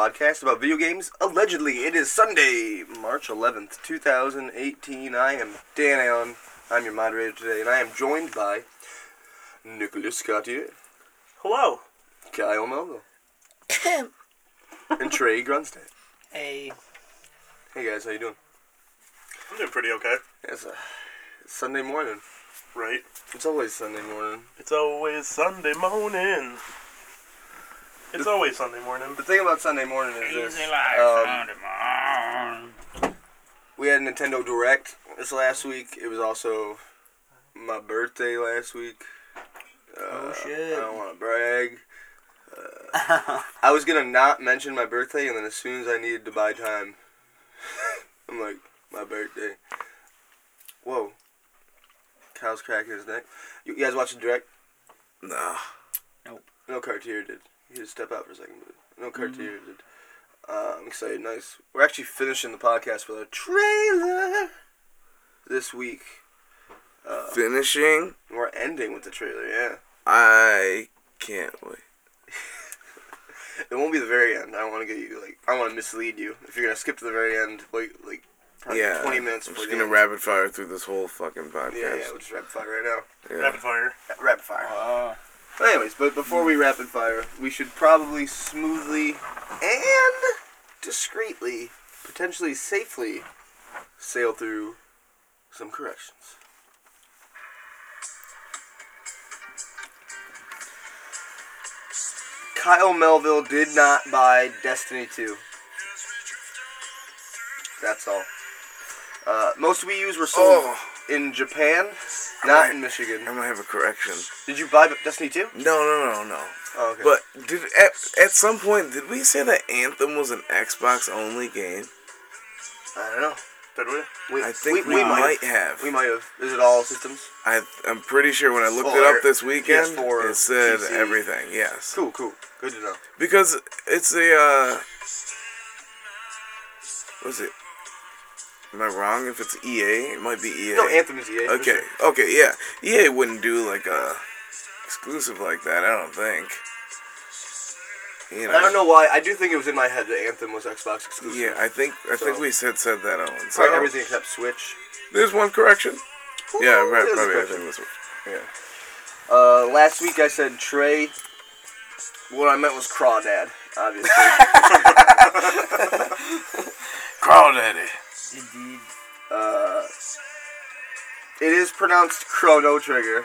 podcast about video games. Allegedly, it is Sunday, March 11th, 2018. I am Dan Allen. I'm your moderator today, and I am joined by Nicholas Cartier, Hello. Kyle Melville, and Trey Grunstead. Hey. Hey guys, how you doing? I'm doing pretty okay. It's, uh, it's Sunday morning. Right. It's always Sunday morning. It's always Sunday morning. It's always Sunday morning. The thing about Sunday morning is this. Easy life, um, Sunday morning. We had Nintendo Direct this last week. It was also my birthday last week. Uh, Oh, shit. I don't want to brag. Uh, I was gonna not mention my birthday, and then as soon as I needed to buy time, I'm like, my birthday. Whoa. Kyle's cracking his neck. You, you guys watch the Direct? Nah. No. No Cartier did. He had to step out for a second, but no Cartier did. Uh, I'm excited. Nice. We're actually finishing the podcast with a trailer this week. Uh, Finishing. we're ending with the trailer. Yeah, I can't wait. it won't be the very end. I don't want to get you like. I want to mislead you. If you're gonna skip to the very end, wait like probably yeah. 20 minutes I'm just gonna end. rapid fire through this whole fucking podcast. Yeah, yeah. We'll just rapid fire right now. Yeah. Rapid fire. Rapid fire. Uh, But anyways, but before we rapid fire, we should probably smoothly and discreetly, potentially safely, sail through some corrections. Kyle Melville did not buy Destiny 2. That's all. Uh, most Wii U's were sold Oh, in Japan, not in Michigan. I'm gonna have a correction. Did you buy Destiny 2? No, no, no, no. Oh, okay. But did at at some point did we say that Anthem was an Xbox only game? I don't know. Did we? We, I think we, we might have. We might have. Is it all systems? I I'm pretty sure when I looked it up this weekend, PS4, it said PC. everything. Yes, Cool, cool. Good to know. because it's a. uh Was it? Am I wrong? If it's EA, it might be EA. No, Anthem is EA. Okay, sure. okay, yeah. EA wouldn't do like a exclusive like that. I don't think. You know. I don't know why. I do think it was in my head that Anthem was Xbox exclusive. Yeah, I think I think we said said that on. Probably So everything except Switch. there's one correction. Yeah, right, probably everything was. Yeah. Uh, last week I said Trey. What I meant was Crawdad, obviously. Crawdaddy. indeed. uh, it is pronounced Chrono Trigger.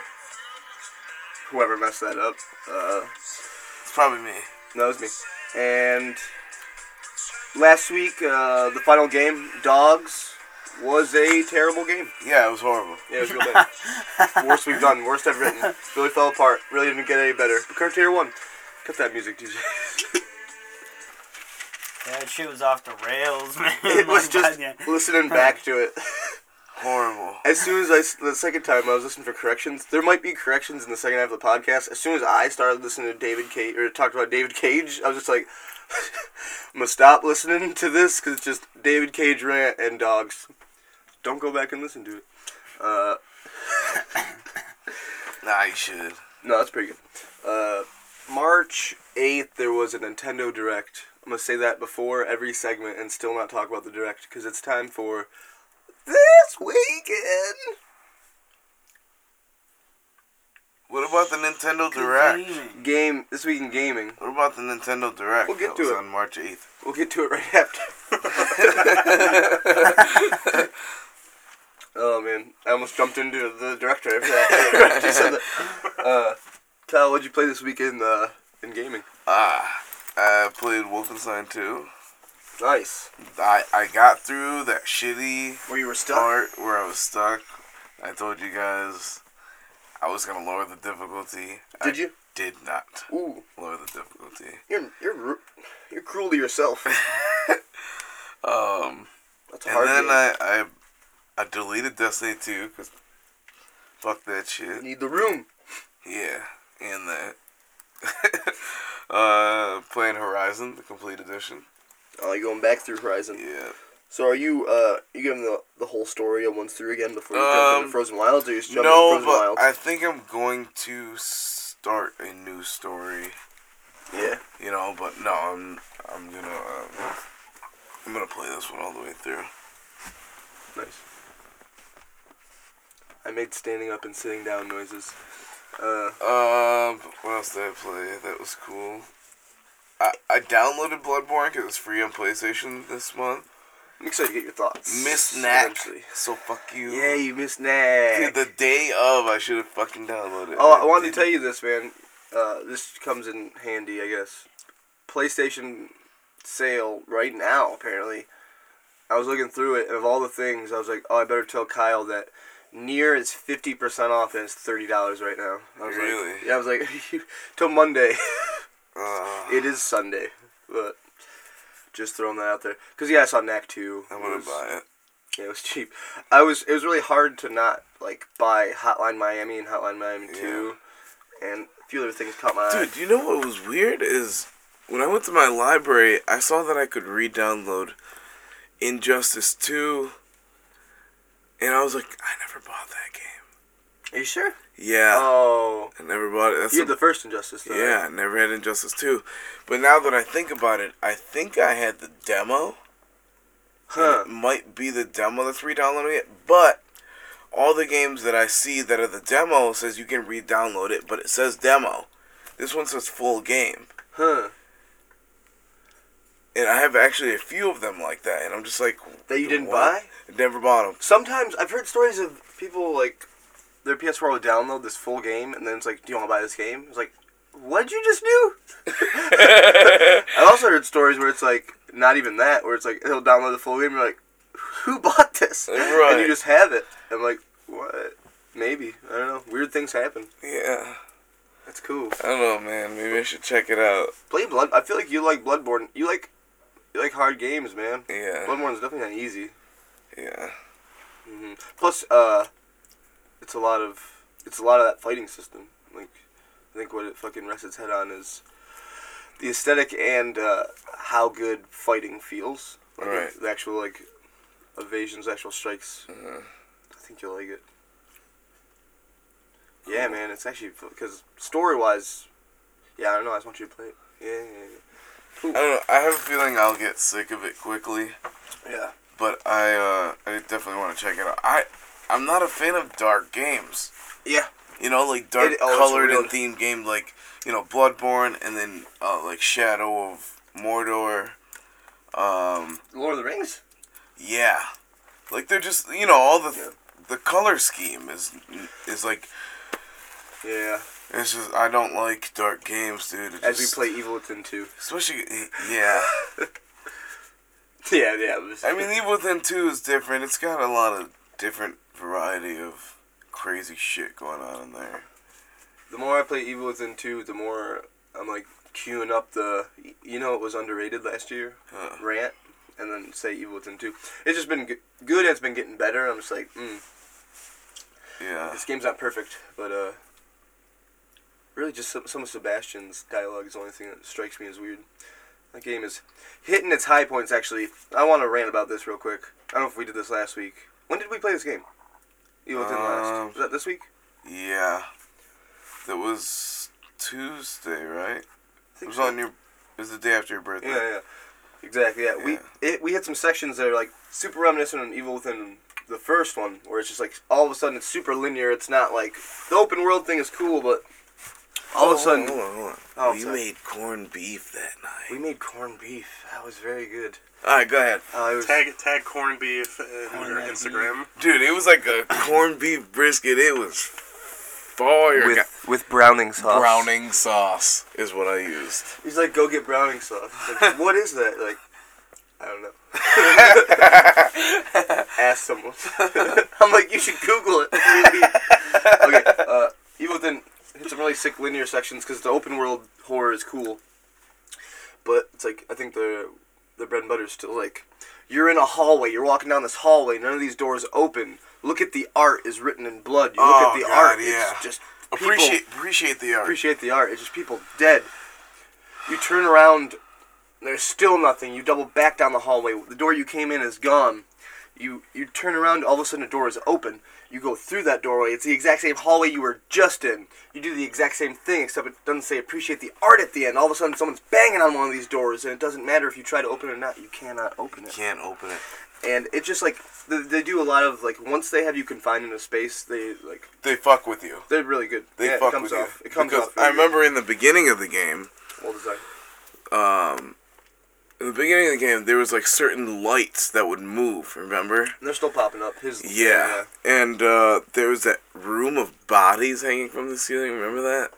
Whoever messed that up. Uh, It's probably me. That was me. And last week, uh, the final game, Dogs, was a terrible game. Yeah, it was horrible. Yeah, it was real bad. worst we've done, worst I've written. Really fell apart. Really didn't get any better. But Cartier won. Cut that music, DJ. That shit was off the rails, man. it was Like, just listening back to it. Horrible. As soon as I, the second time I was listening for corrections, there might be corrections in the second half of the podcast. As soon as I started listening to David Cage, or talked about David Cage, I was just like, I'm gonna stop listening to this because it's just David Cage rant and dogs. Don't go back and listen to it. Uh, Nah, you should. no, that's pretty good. Uh, March 8th, there was a Nintendo Direct. I'm gonna say that before every segment and still not talk about the Direct because it's time for this weekend. What about the Nintendo Direct? gaming. Game this week in gaming. What about the Nintendo Direct? We'll get that to was it. on March 8th. We'll get to it right after. oh man, I almost jumped into the director after that. She said that. Uh, Kyle, what'd you play this weekend uh, in gaming? Ah, I played Wolfenstein 2. Nice. I, I got through that shitty Where you were stuck. part where I was stuck. I told you guys I was gonna lower the difficulty. Did I you? Did not Ooh, lower the difficulty. you're you're you're cruel to yourself. Um, That's a and then game. I, I I deleted Destiny 2 because fuck that shit. Need the room. Yeah, and that. uh, playing Horizon, the complete edition. Oh, you going back through Horizon? Yeah. So are you uh you giving the the whole story a once through again before you jump Um, into Frozen Wilds, or you just jump No, into Frozen but Wilds? I think I'm going to start a new story Yeah. You know, but no, I'm I'm gonna um, I'm gonna play this one all the way through. Nice. I made standing up and sitting down noises. Uh, Um, what else did I play? That was cool. I, I downloaded Bloodborne because it's free on PlayStation this month. I'm excited to get your thoughts. Miss Knack. eventually. So fuck you. Yeah, you missed Knack. Dude, the day of, I should have fucking downloaded it. Oh, I wanted to tell you this, man. Uh, this comes in handy, I guess. PlayStation sale right now, apparently. I was looking through it, and of all the things, I was like, oh, I better tell Kyle that Nier is 50% off, and it's $30 right now. I was Really? Like, yeah, I was like, till Monday. Uh, it is Sunday, but just throwing that out there. Because, yeah, I saw Knack 2. I want gonna buy it. Yeah, it was cheap. I was. It was really hard to not like buy Hotline Miami and Hotline Miami Two, and a few other things caught my eye. Dude, do you know what was weird is when I went to my library, I saw that I could re-download Injustice 2, and I was like, I never bought that game. Are you sure? Yeah, Oh, I never bought it. That's you a- had the first Injustice. Though, yeah, I never had Injustice 2. But now that I think about it, I think I had the demo. Huh. It might be the demo that's re-downloading it, but all the games that I see that are the demo says you can re-download it, but it says demo. This one says full game. Huh. And I have actually a few of them like that, and I'm just like, That you didn't what? buy? Never bought them. Sometimes I've heard stories of people like their PS4 will download this full game, and then it's like, "Do you want to buy this game?" It's like, "What'd you just do?" I've also heard stories where it's like not even that, where it's like he'll download the full game, and you're like, "Who bought this?" And you just have it. I'm like, "What?" Maybe I don't know. Weird things happen. Yeah, That's cool. I don't know, man. Maybe I should check it out. Play Blood. I feel like you like Bloodborne. You like you like hard games, man. Yeah, Bloodborne's definitely not easy. yeah, hmm Plus, uh, it's a lot of it's a lot of that fighting system. Like, I think what it fucking rests its head on is the aesthetic and uh, how good fighting feels. Like Right. The actual like evasions, actual strikes. uh, I think you'll like it. Yeah, man. It's actually because story wise, yeah, I don't know. I just want you to play it. Yeah, yeah, I don't know. I have a feeling I'll get sick of it quickly, yeah. yeah. but I uh, I definitely want to check it out. I I'm not a fan of dark games. Yeah. You know, like dark It- oh, colored and themed game, like you know Bloodborne, and then uh, like Shadow of Mordor. Um, Lord of the Rings. yeah, like they're just you know all the Yeah. the color scheme is is like Yeah. it's just I don't like dark games, dude. It As we play Evil Within 2. especially yeah. Yeah, yeah. I mean, Evil Within 2 is different. It's got a lot of different variety of crazy shit going on in there. the more I play Evil Within 2, the more I'm like queuing up the. You know, it was underrated last year? Huh. Rant. And then say Evil Within 2. It's just been good and it's been getting better. I'm just like, mm, Yeah. this game's not perfect, but uh. Really, just some, some of Sebastian's dialogue is the only thing that strikes me as weird. That game is hitting its high points, actually. I want to rant about this real quick. I don't know if we did this last week. When did we play this game? Evil Within Um, last. Was that this week? Yeah. That was Tuesday, right? It was so. on your. It was the day after your birthday. Yeah, yeah, exactly. Yeah, we it, we had some sections that are like super reminiscent of Evil Within the first one, where it's just like all of a sudden it's super linear. It's not like the open world thing is cool, but all of a sudden Hold on, hold on. Oh, we sorry. made corned beef that night. we made corned beef. That was very good. Alright, go ahead. Uh, it was, Tag tag corned beef in Corned your beef. Instagram. Dude, it was like a corned beef brisket. It was fire. with with browning sauce. Browning sauce is what I used. He's like, go get browning sauce. Like, what is that? Like, I don't know. Ask someone. I'm like, you should Google it. okay, uh, Evil Within hit some really sick linear sections because the open world horror is cool. But it's like I think the the bread and butter is still like you're in a hallway. You're walking down this hallway. None of these doors open. Look at the art is written in blood. You look Oh, at the God, art. yeah. It's just people- Appreciate appreciate the art. appreciate the art. It's just people dead. You turn around, there's still nothing. You double back down the hallway. The door you came in is gone. You you turn around, all of a sudden a door is open. You go through that doorway. It's the exact same hallway you were just in. You do the exact same thing, except it doesn't say appreciate the art at the end. All of a sudden, someone's banging on one of these doors, and it doesn't matter if you try to open it or not. You cannot open it. You can't open it. And it's just like they, they do a lot of like once they have you confined in a space, they like They fuck with you. they're really good. They yeah, it fuck comes with off. you. It comes because off. I remember in the beginning of the game. Well designed. um, in the beginning of the game, there was like certain lights that would move. Remember? And they're still popping up. His Yeah. And uh, there was that room of bodies hanging from the ceiling. Remember that?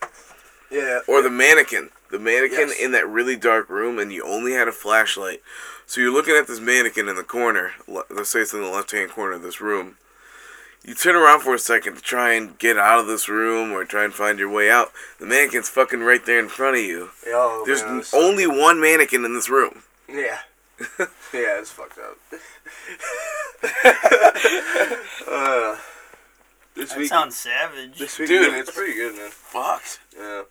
yeah, yeah. Or the mannequin. The mannequin Yes. in that really dark room, and you only had a flashlight. So you're looking at this mannequin in the corner. Let's say it's in the left hand corner of this room. You turn around for a second to try and get out of this room or try and find your way out. The mannequin's fucking right there in front of you. Oh, There's man, only one mannequin in this room. Yeah. yeah, it's fucked up. uh, this That week, sounds savage. this week, Dude. it's pretty good, man. Fucked. Yeah.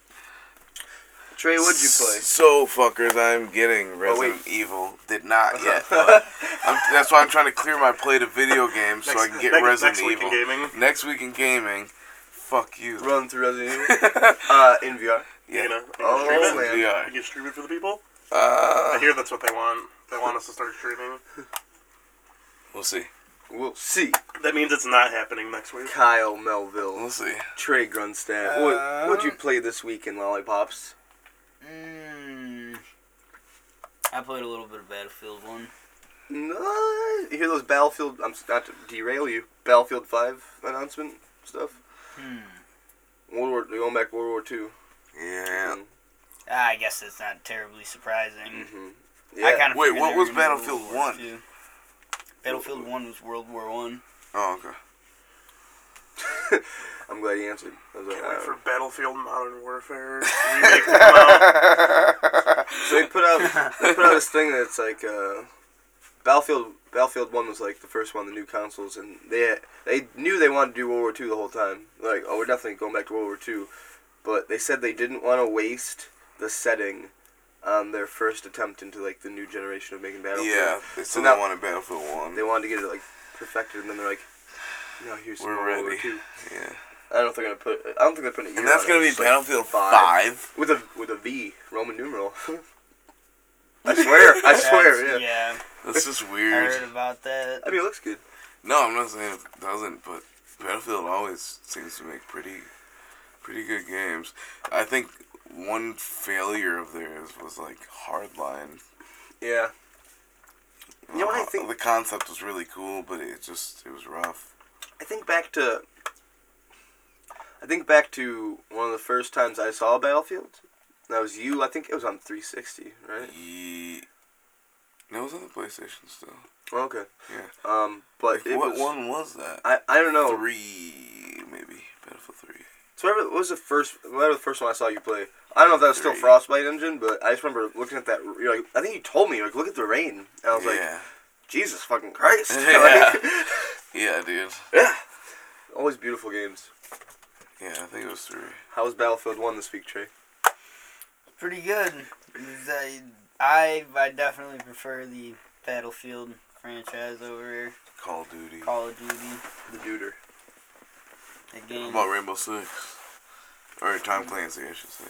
Trey, what'd you play? So fuckers, I'm getting Resident wait. Evil. Did not yet. but I'm, that's why I'm trying to clear my plate of video games so I can get next, Resident next week Evil. in gaming. Next week in gaming. Fuck you. Run through Resident Evil uh, in VR. Yeah. You know, you Oh, can stream it. man. VR. You can stream it for the people. I Uh, hear that's what they want. They want us to start streaming. we'll see. We'll see. That means it's not happening next week. Kyle Melville, We'll see. Trey Grunstad. what what'd you play this week in Lollipops? Mm, I played a little bit of Battlefield 1. No, you hear those Battlefield? I'm not to derail you. Battlefield Five announcement stuff. Hmm. World War, they're going back to World War Two. Yeah. Ah, I guess that's not terribly surprising. Mm-hmm. I kind of Wait, what was Battlefield 1? Battlefield 1 was World War 1. Oh, okay. I'm glad you answered. I was like, Can't wait for Battlefield Modern Warfare remake to come out. So they put out they put out this thing that's like uh, Battlefield Battlefield One was like the first one, the new consoles, and they they knew they wanted to do World War Two the whole time. Like, oh, we're definitely going back to World War Two, but they said they didn't want to waste the setting on their first attempt into like the new generation of making Battlefield. Yeah, they So still now- wanted Battlefield 1. They wanted to get it like perfected, and then they're like, no, here's some We're more World War ready. Two. Yeah. I don't think they're gonna put. I don't think they're putting. A year And that's on going it. to be It's Battlefield 5. with a with a V Roman numeral. I swear, I swear, That's- yeah. yeah. That's just weird. I weird. heard about that. I mean, it looks good. No, I'm not saying it doesn't, but Battlefield always seems to make pretty, pretty good games. I think one failure of theirs was like Hardline. Yeah. You know what I Uh, think? The concept was really cool, but it just it was rough. I think back to. I think back to one of the first times I saw Battlefield. That was you. I think it was on 360, right? Ye- No, it was on the PlayStation still. Oh, okay. Yeah. Um, but Like, what was. one was that? I I don't know. Three, maybe Battlefield Three. So whatever what was the first? Whatever the first one I saw you play. I don't know if that was still Three. Frostbite engine, but I just remember looking at that. You're like, I think you told me like, look at the rain, and I was like, Jesus fucking Christ. Yeah. Like, yeah, dude. yeah. Always beautiful games. Yeah, I think it was three. How was Battlefield One this week, Trey? Pretty good. I, I, I definitely prefer the Battlefield franchise over here. Call of Duty. Call of Duty. The Duder. The What game. about Rainbow Six? Or Tom Clancy, I should say.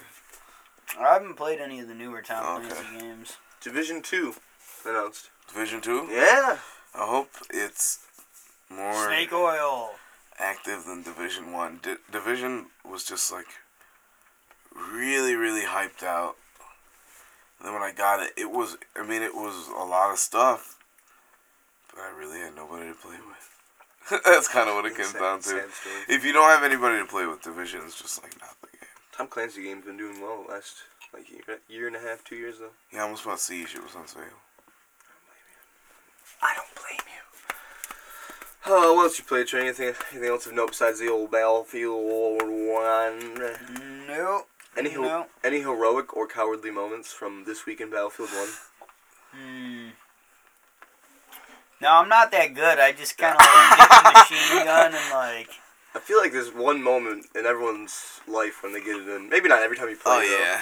I haven't played any of the newer Tom oh, Okay. Clancy games. Division Two announced. Division Two. Yeah. I hope it's more Snake Oil. active than Division One. Di- Division was just like really, really hyped out. And then when I got it, it was. I mean, it was a lot of stuff, but I really had nobody to play with. That's kind of what it comes Sad- down to. sad. If you don't have anybody to play with, Division is just like not the game. Tom Clancy game's been doing well the last like year, year and a half, two years though. Yeah, I almost bought Siege. It was on sale. I don't blame you. Oh, what else you played, Trey? Anything, anything else of note besides the old Battlefield One? Nope. Any No. any heroic or cowardly moments from this week in Battlefield One? Hmm. No, I'm not that good. I just kind of like get the machine gun and like. I feel like there's one moment in everyone's life when they get it in. Maybe not every time you play. Oh though, yeah.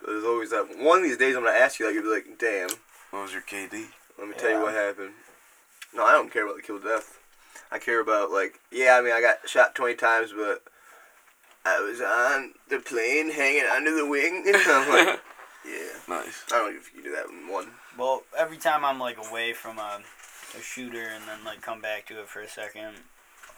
but There's always that. One of these days, I'm gonna ask you. Like you'll be like, "Damn, What was your KD? let me tell you what happened." No, I don't care about the kill death. I care about like, yeah, I mean, I got shot twenty times, but I was on the plane hanging under the wing. And I'm like, yeah, Nice. I don't know if you can do that in one. Well, every time I'm like away from a, a shooter and then like come back to it for a second.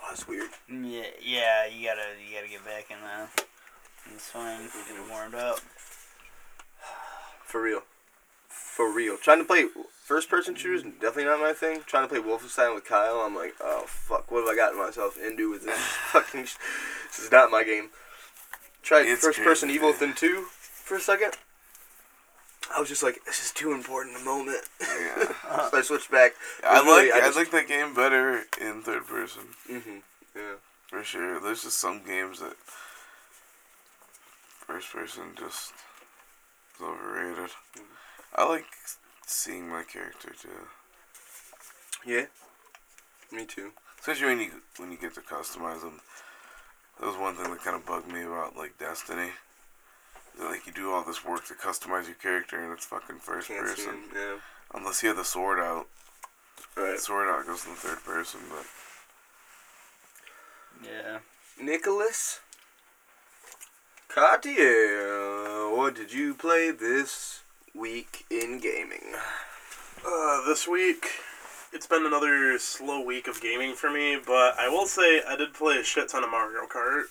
Oh, that's weird. Yeah, yeah, you gotta you gotta get back in the, in the swing, get it warmed up. For real. For real. Trying to play first person shooters, definitely not my thing. Trying to play Wolfenstein with Kyle, I'm like, oh fuck, what have I gotten myself into with this fucking. Sh- this is not my game. Tried It's first person crazy, Evil man. Within 2 for a second. I was just like, this is too important a moment. Yeah. so I switched back. I really- like I I, just- like that game better in third person hmm Yeah. for sure. There's just some games that first person just is overrated. I like seeing my character too, Yeah. Me too. especially when you when you get to customize them. That was one thing that kind of bugged me about like Destiny. That, like you do all this work to customize your character and it's fucking first Can't see person. him. Yeah. Unless you have the sword out. Right. The sword out goes in the third person, but Yeah. Nicholas Cartier, what did you play this week in gaming? Uh, this week, it's been another slow week of gaming for me, but I will say I did play a shit ton of Mario Kart,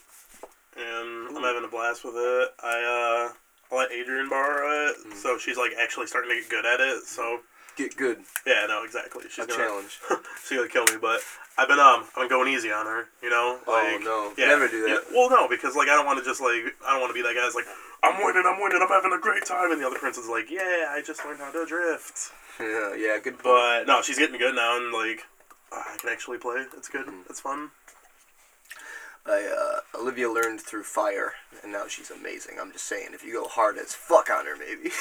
and I'm having a blast with it. I uh, I let Adrian borrow it, Mm. so she's like actually starting to get good at it. So Get good. yeah, no, exactly. She's A gonna challenge. she's gonna kill me, but I've been um been going easy on her. You know, Oh, no. yeah, Never do that. yeah. Well, no, because like I don't want to just like I don't want to be that guy that's like I'm winning, I'm winning, I'm having a great time, and the other prince is like, yeah, I just learned how to drift. Yeah, yeah, good point. But no, she's getting good now, and like I can actually play. It's good. Mm-hmm. It's fun. I, uh, Olivia learned through fire, and now she's amazing. I'm just saying, if you go hard as fuck on her, maybe.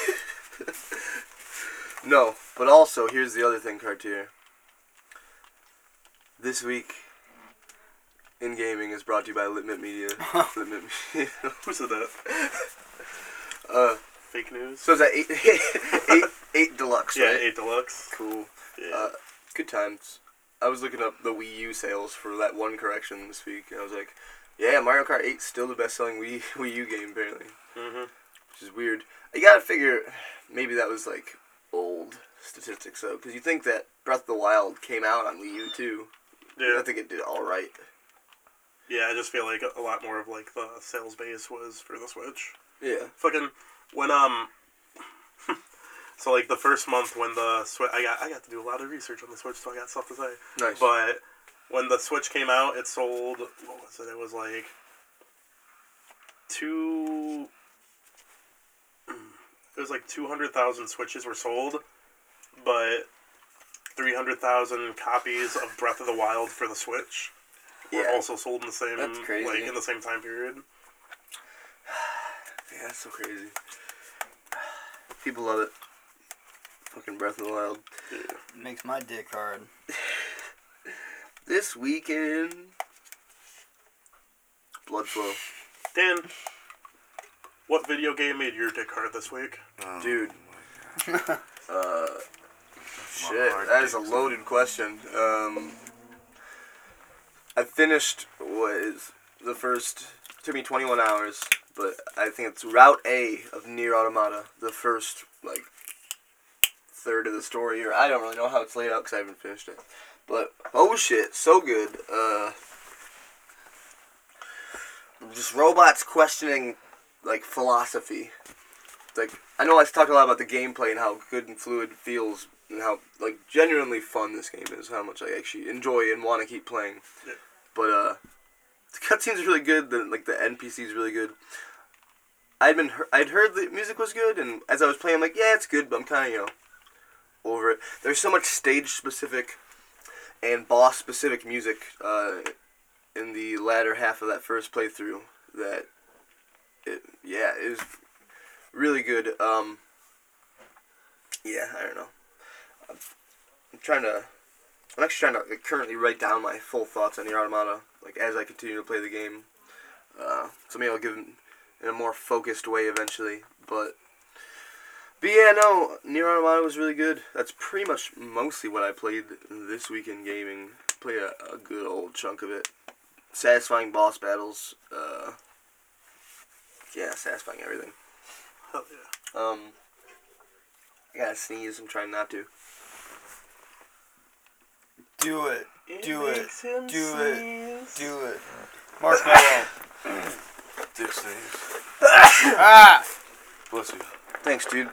no, but also, here's the other thing, Cartier. This week in gaming is brought to you by Litmit Media. Litmit Media. Said that? uh, Fake news. so is that eight, eight, eight deluxe, yeah, right? eight deluxe. Cool. Yeah. Uh, good times. I was looking up the Wii U sales for that one correction this week, and I was like, yeah, Mario Kart 8's still the best selling Wii, Wii U game, apparently. mhm. Which is weird. You gotta figure, maybe that was like old statistics, though, because you think that Breath of the Wild came out on Wii U too. Yeah. I think it did alright. Yeah. I just feel like a lot more of like the sales base was for the Switch. Yeah. Fucking when um. So like the first month when the Switch, I got I got to do a lot of research on the Switch, so I got stuff to say. Nice. But when the Switch came out, it sold. What was it? It was like two. It was like two hundred thousand Switches were sold, but three hundred thousand copies of Breath of the Wild for the Switch were Yeah. also sold in the same like in the same time period. Yeah, that's so crazy. People love it. Fucking Breath of the Wild. Makes my dick hard. This weekend. Blood Flow. Dan, what video game made your dick hard this week? Oh, Dude. Uh, shit, that is a kicks loaded question. Um, I finished what is the first. Took me 21 hours, but I think it's Route A of Nier Automata. The first like third of the story, or I don't really know how it's laid out because I haven't finished it. But oh shit, so good. Uh, just robots questioning like philosophy. Like I know I talked a lot about the gameplay and how good and fluid it feels and how like genuinely fun this game is. How much I actually enjoy and want to keep playing. Yeah. But uh, the cutscenes are really good. The like the NPCs really good. I'd been I'd heard the music was good, and as I was playing, I'm like, yeah, it's good, but I'm kind of you know over it. There's so much stage specific and boss specific music uh, in the latter half of that first playthrough that it yeah it was really good. Um, yeah, I don't know. I'm, I'm trying to. I'm actually trying to like, currently write down my full thoughts on the Automata, like as I continue to play the game. Uh, so maybe I'll give them in a more focused way eventually. But But yeah, no, Nier Automata was really good. That's pretty much mostly what I played this week in gaming. Played a, a good old chunk of it. Satisfying boss battles. Uh, yeah, satisfying everything. Hell yeah. Um, I gotta sneeze. I'm trying not to. Do it. Do it. makes him Do it. sneeze. Do it. Marshmallow. Dick sneeze. ah! Bless you. Thanks, dude.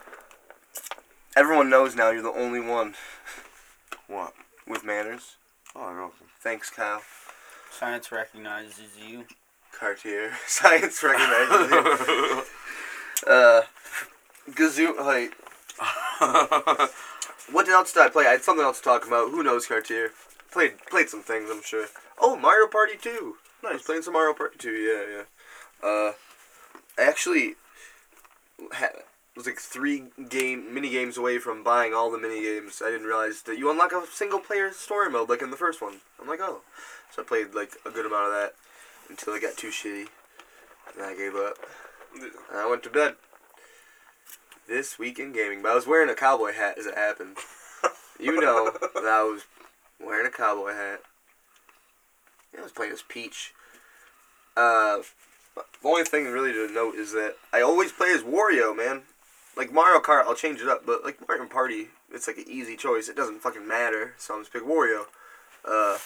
Everyone knows now you're the only one What? with manners. Oh, you're welcome. Thanks, Kyle. Science recognizes you. Cartier. Science recognizes you. Uh, Gazoo. Like, what else did I play? I had something else to talk about. Who knows, Cartier? Played played some things, I'm sure. Oh, Mario Party 2. I was playing some Mario Party 2. Yeah, yeah. Uh, I actually had, was like three game mini games away from buying all the mini games. I didn't realize that you unlock a single player story mode like in the first one. I'm like, oh. So I played like a good amount of that until it got too shitty. And I gave up. And I went to bed. This week in gaming, but I was wearing a cowboy hat as it happened. You know that I was wearing a cowboy hat. Yeah, I was playing as Peach. Uh, the only thing really to note is that I always play as Wario, man. Like Mario Kart, I'll change it up, but like Mario Party, it's like an easy choice. It doesn't fucking matter, so I'm just pick Wario. Uh,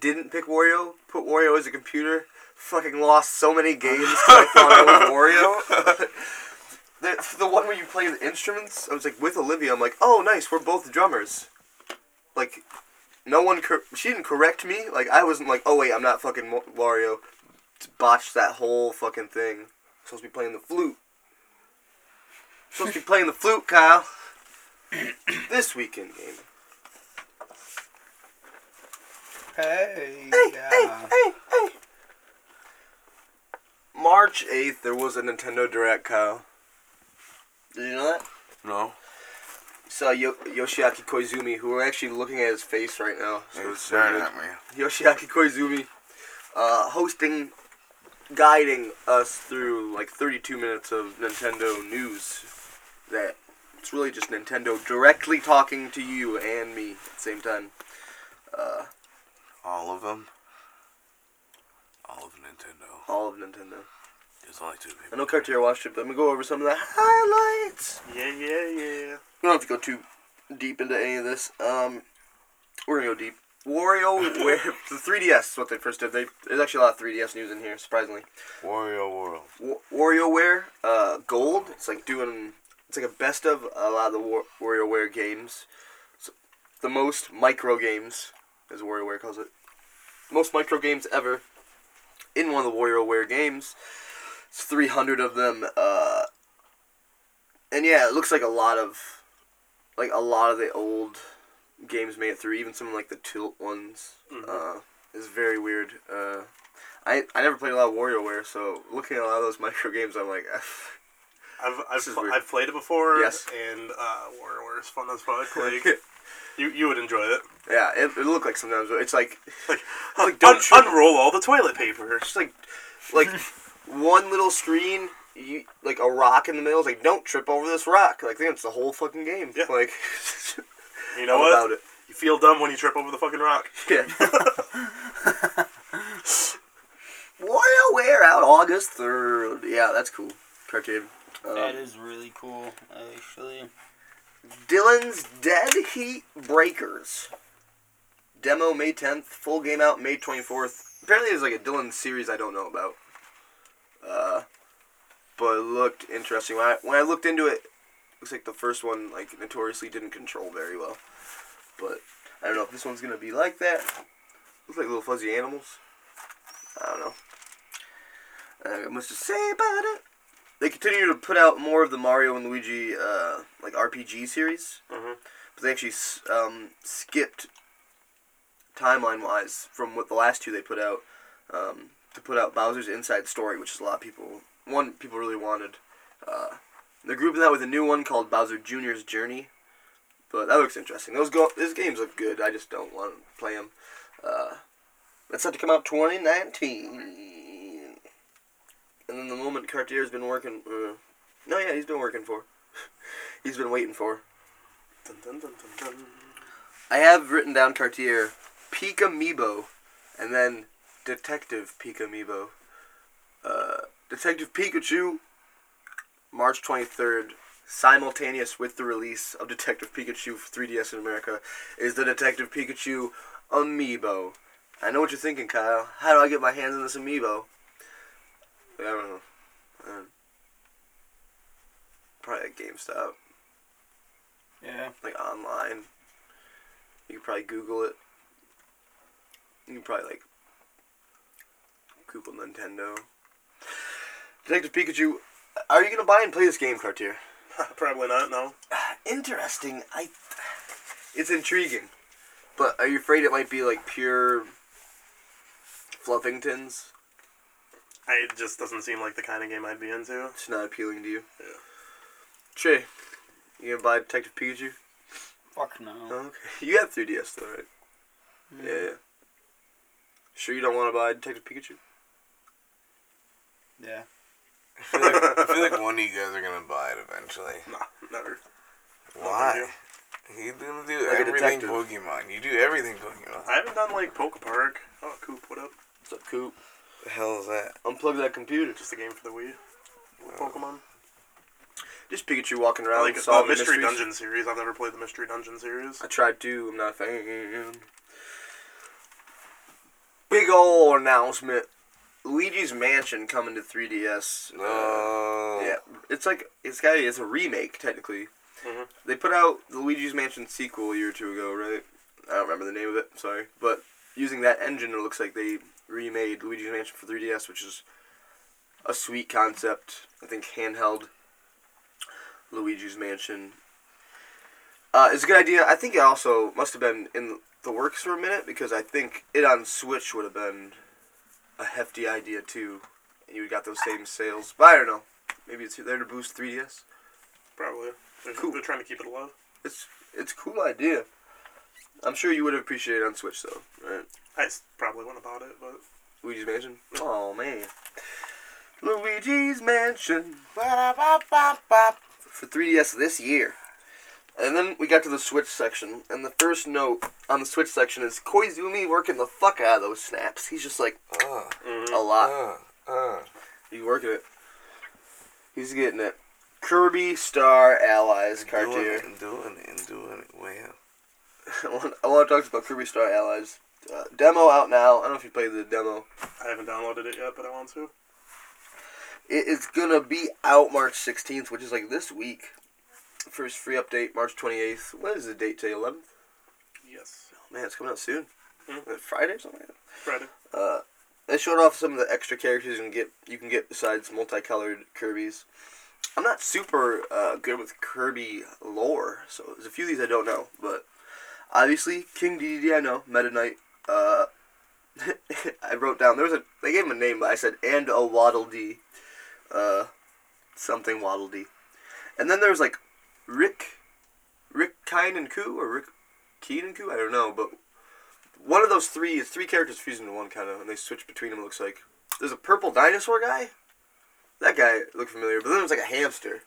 didn't pick Wario. Put Wario as a computer. Fucking lost so many games I thought I was Wario. the, the one where you play the instruments, I was like with Olivia. I'm like, oh nice, we're both drummers. Like, no one cor- she didn't correct me. Like I wasn't like, oh wait, I'm not fucking Wario. Botched that whole fucking thing. Supposed to be playing the flute. Supposed to be playing the flute, Kyle. this weekend game. Hey. Hey, yeah. hey, hey, hey. March 8th, there was a Nintendo Direct, Kyle. Did you know that? no. Saw Yo- Yoshiaki Koizumi, who we're actually looking at his face right now. So You're it's staring at me. Yoshiaki Koizumi, uh, hosting, guiding us through like 32 minutes of Nintendo news. That it's really just Nintendo directly talking to you and me at the same time. Uh, All of them. All of Nintendo. all of Nintendo. There's only two people. I know Cartier watched it, but let me go over some of the highlights. Yeah, yeah, yeah. We don't have to go too deep into any of this. Um, we're gonna go deep. Wario, where the 3DS is what they first did. They, there's actually a lot of 3DS news in here, surprisingly. Wario World. Wa- WarioWare uh, Gold. It's like doing. It's like a best of a lot of the War- WarioWare games. It's the most micro games, as WarioWare calls it. Most micro games ever. In one of the WarioWare games, it's 300 of them. Uh, and yeah, it looks like a lot of, like a lot of the old games made it through. Even some of like the Tilt ones. Mhm. Uh, is very weird. Uh, I, I never played a lot of WarioWare, so looking at a lot of those micro games, I'm like, I've I've, pl- I've played it before. Yes. And uh, WarioWare is fun as fuck. Like you, you would enjoy it. yeah, it, it looked like sometimes, it's like, Like, Like, don't trip. unroll all the toilet paper. it's like, like one little screen, you like a rock in the middle. It's like, don't trip over this rock. Like, that's the whole fucking game. Yeah. Like, You know what? about it. You feel dumb when you trip over the fucking rock. Yeah. WarioWare out August third. Yeah, that's cool. Cartoon. Um, That is really cool, actually. Dillon's Dead Heat Breakers. Demo May 10th, full game out May 24th. Apparently there's like a Dylan series I don't know about. Uh, but it looked interesting. When I, when I looked into it, looks like the first one like notoriously didn't control very well. But I don't know if this one's gonna be like that. Looks like little fuzzy animals. I don't know. I don't got much to say about it. They continue to put out more of the Mario and Luigi uh, like RPG series, Mhm. but they actually um, skipped timeline wise from what the last two they put out um, to put out Bowser's Inside Story, which is a lot of people one people really wanted. Uh, they're grouping that with a new one called Bowser Jr.'s Journey, but that looks interesting. Those go those games look good. I just don't want to play them. Uh, that's set to come out 2019. And then the moment Cartier's been working. Uh, no, yeah, he's been working for. he's been waiting for. Dun, dun, dun. I have written down Cartier, Pikameebo, and then Detective Pikameebo. Uh, Detective Pikachu, March 23rd, simultaneous with the release of Detective Pikachu for 3DS in America, is the Detective Pikachu Amiibo. I know what you're thinking, Kyle. How do I get my hands on this Amiibo? I don't know. Uh, probably at GameStop, Yeah. like online. You could probably Google it. You can probably like Google Nintendo. Detective Pikachu, are you gonna buy and play this game, Cartier? Probably not. No. Interesting. I. It's intriguing, but are you afraid it might be like pure Fluffingtons? I, it just doesn't seem like the kind of game I'd be into. It's not appealing to you. Yeah. Trey, you gonna buy Detective Pikachu? Fuck no. Oh, okay. You have 3DS though, right? Mm. Yeah, yeah. Sure you don't want to buy Detective Pikachu? Yeah. I feel, like, I feel like one of you guys are gonna buy it eventually. Nah, never. Why? You do, do Like a everything. Pokemon. You do everything Pokemon. I haven't done like Poke Park. Oh, Coop, what up? What's up, Coop? The hell is that? Unplug that computer. Just a game for the Wii. Pokemon. Just Pikachu walking I around like the solving Mystery mysteries. Dungeon series. I've never played the Mystery Dungeon series. I tried to. I'm not a fan. Big ol' announcement. Luigi's Mansion coming to 3DS. No. Yeah, it's like it's got it's a remake technically. Mhm. They put out the Luigi's Mansion sequel a year or two ago, right? I don't remember the name of it. Sorry, but using that engine, it looks like they remade Luigi's Mansion for 3DS, which is a sweet concept. I think handheld Luigi's Mansion. Uh, it's a good idea. I think it also must have been in the works for a minute because I think it on Switch would have been a hefty idea too, and you got those same sales. But I don't know. Maybe it's there to boost 3DS. Probably. They're, Cool. they're trying to keep it alive. It's it's a cool idea. I'm sure you would have appreciated it on Switch though, right? I s- probably wouldn't have bought it, but Luigi's Mansion. Oh man, Luigi's Mansion for 3DS this year. And then we got to the Switch section, and the first note on the Switch section is Koizumi working the fuck out of those snaps. He's just like Uh, a lot. uh, uh. He's working it. He's getting it. Kirby Star Allies Doing Cartier. it and doing it and doing it well. I want, to talk about Kirby Star Allies. Uh, demo out now. I don't know if you played the demo. I haven't downloaded it yet, but I want to. It is gonna be out March 16th, which is like this week. First free update March 28th. What is the date today? 11th? Yes. Oh, man, it's coming out soon. Mhm. Uh, Friday or something. Like Friday. Uh, they showed off some of the extra characters you can get. You can get besides multicolored Kirby's. I'm not super uh, good with Kirby lore, so there's a few of these I don't know. But obviously, King DDD I know. Meta Knight. Uh, I wrote down there was a. They gave him a name, but I said and a Waddle Dee. Uh, something Waddle Dee. And then there was like Rick, Rick Kine and Koo or Rick Keen and Koo. I don't know, but one of those three is three characters fused into one kind of, and they switch between them. Looks like there's a purple dinosaur guy. That guy looked familiar, but then there's like a hamster,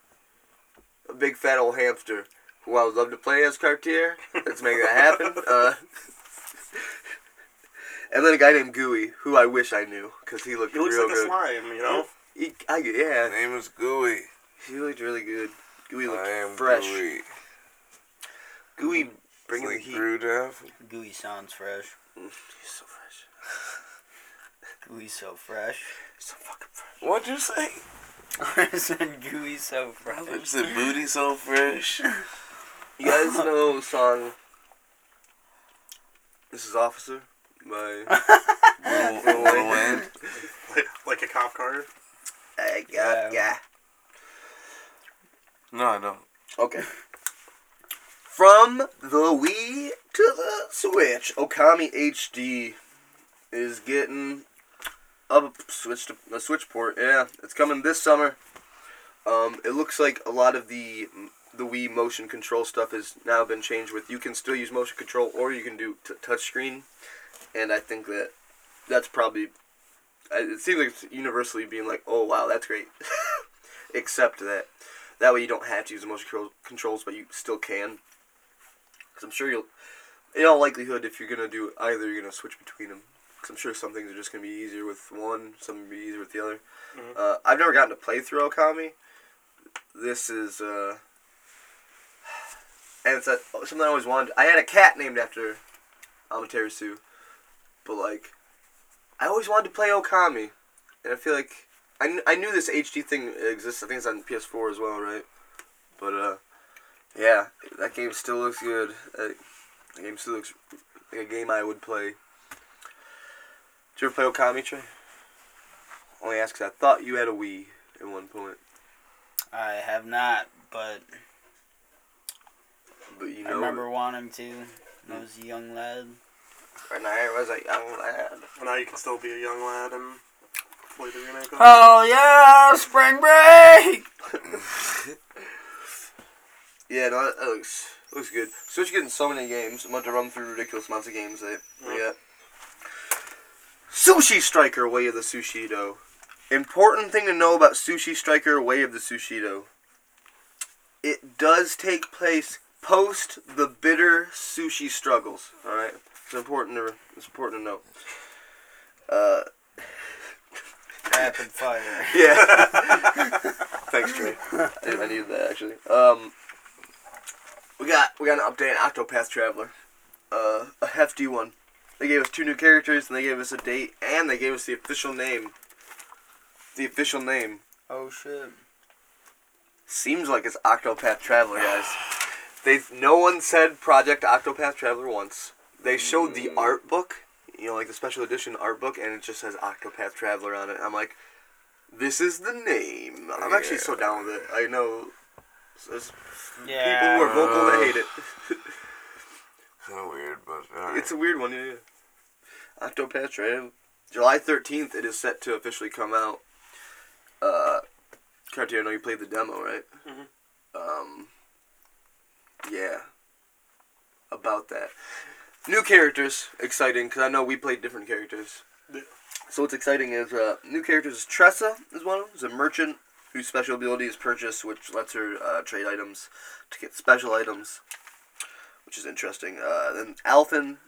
a big fat old hamster who I would love to play as Cartier. Let's make that happen. Uh, and then a guy named Gooey, who I wish I knew because he looked really good. He looks real like a slime, you know? He, I, His yeah, name is Gooey. he looked really good. Gooey looked I am fresh. Gooey. Gooey bringing it's the heat. brewed up. Gooey sounds fresh. He's so fresh. Gooey so fresh. So fucking fresh. What'd you say? I said gooey so fresh. I said booty so fresh. You guys know the song This is Officer by Little, little Wayne. Like, like a cop car. I got Yeah. yeah. No, I don't. Okay. From the Wii to the Switch, Okami HD is getting a switch to a Switch port. Yeah, it's coming this summer. Um, it looks like a lot of the the Wii motion control stuff has now been changed. With you can still use motion control, or you can do t- touchscreen, and I think that that's probably. It seems like it's universally being like, "Oh wow, that's great," except that That way you don't have to use the motion control- controls, but you still can. Because I'm sure you'll, in all likelihood, if you're gonna do either, you're gonna switch between them. Because I'm sure some things are just gonna be easier with one, some be easier with the other. Mhm. Uh, I've never gotten to play through Okami. This is uh, and it's a, something I always wanted. I had a cat named after Amaterasu, but like, I always wanted to play Okami, and I feel like I, I knew this HD thing exists. I think it's on PS4 as well, right? But uh, yeah, that game still looks good. Uh, the game still looks like a game I would play. Did you ever play Okami, Trey? Only ask because I thought you had a Wii at one point, I have not, but but you know. I remember wanting to. when I was a young lad. When I was a young lad. And now you can still be a young lad and play the remake. Oh yeah, spring break. Yeah, no, that, that looks looks good. Switch getting so many games. I'm about to run through ridiculous amounts of games that we got. Sushi Striker Way of the Sushido. Important thing to know about Sushi Striker Way of the Sushido. It does take place post the bitter sushi struggles. All right, it's important to it's important to note. Uh, Rapid fire. yeah. Thanks, Trey. I, needed that actually. Um, we got we got an update on Octopath Traveler, uh, a hefty one. They gave us two new characters, and they gave us a date, and they gave us the official name. The official name Oh shit. seems like it's Octopath Traveler, guys. They no one said Project Octopath Traveler once. They showed the art book, you know, like the special edition art book, and it just says Octopath Traveler on it. I'm like, this is the name. I'm actually so down with it. I know there's Yeah. people who are vocal that hate it. Kind of weird, but alright. It's a weird one, yeah. yeah. Octopath Traveler. July 13th, it is set to officially come out. Uh, Cartier, I know you played the demo, right? Mhm. Um, yeah. About that. New characters, exciting, because I know we played different characters. Yeah. So what's exciting is, uh, new characters, Tressa is one of them. Is a merchant whose special ability is purchase, which lets her uh, trade items to get special items, which is interesting. Uh, then Alfyn,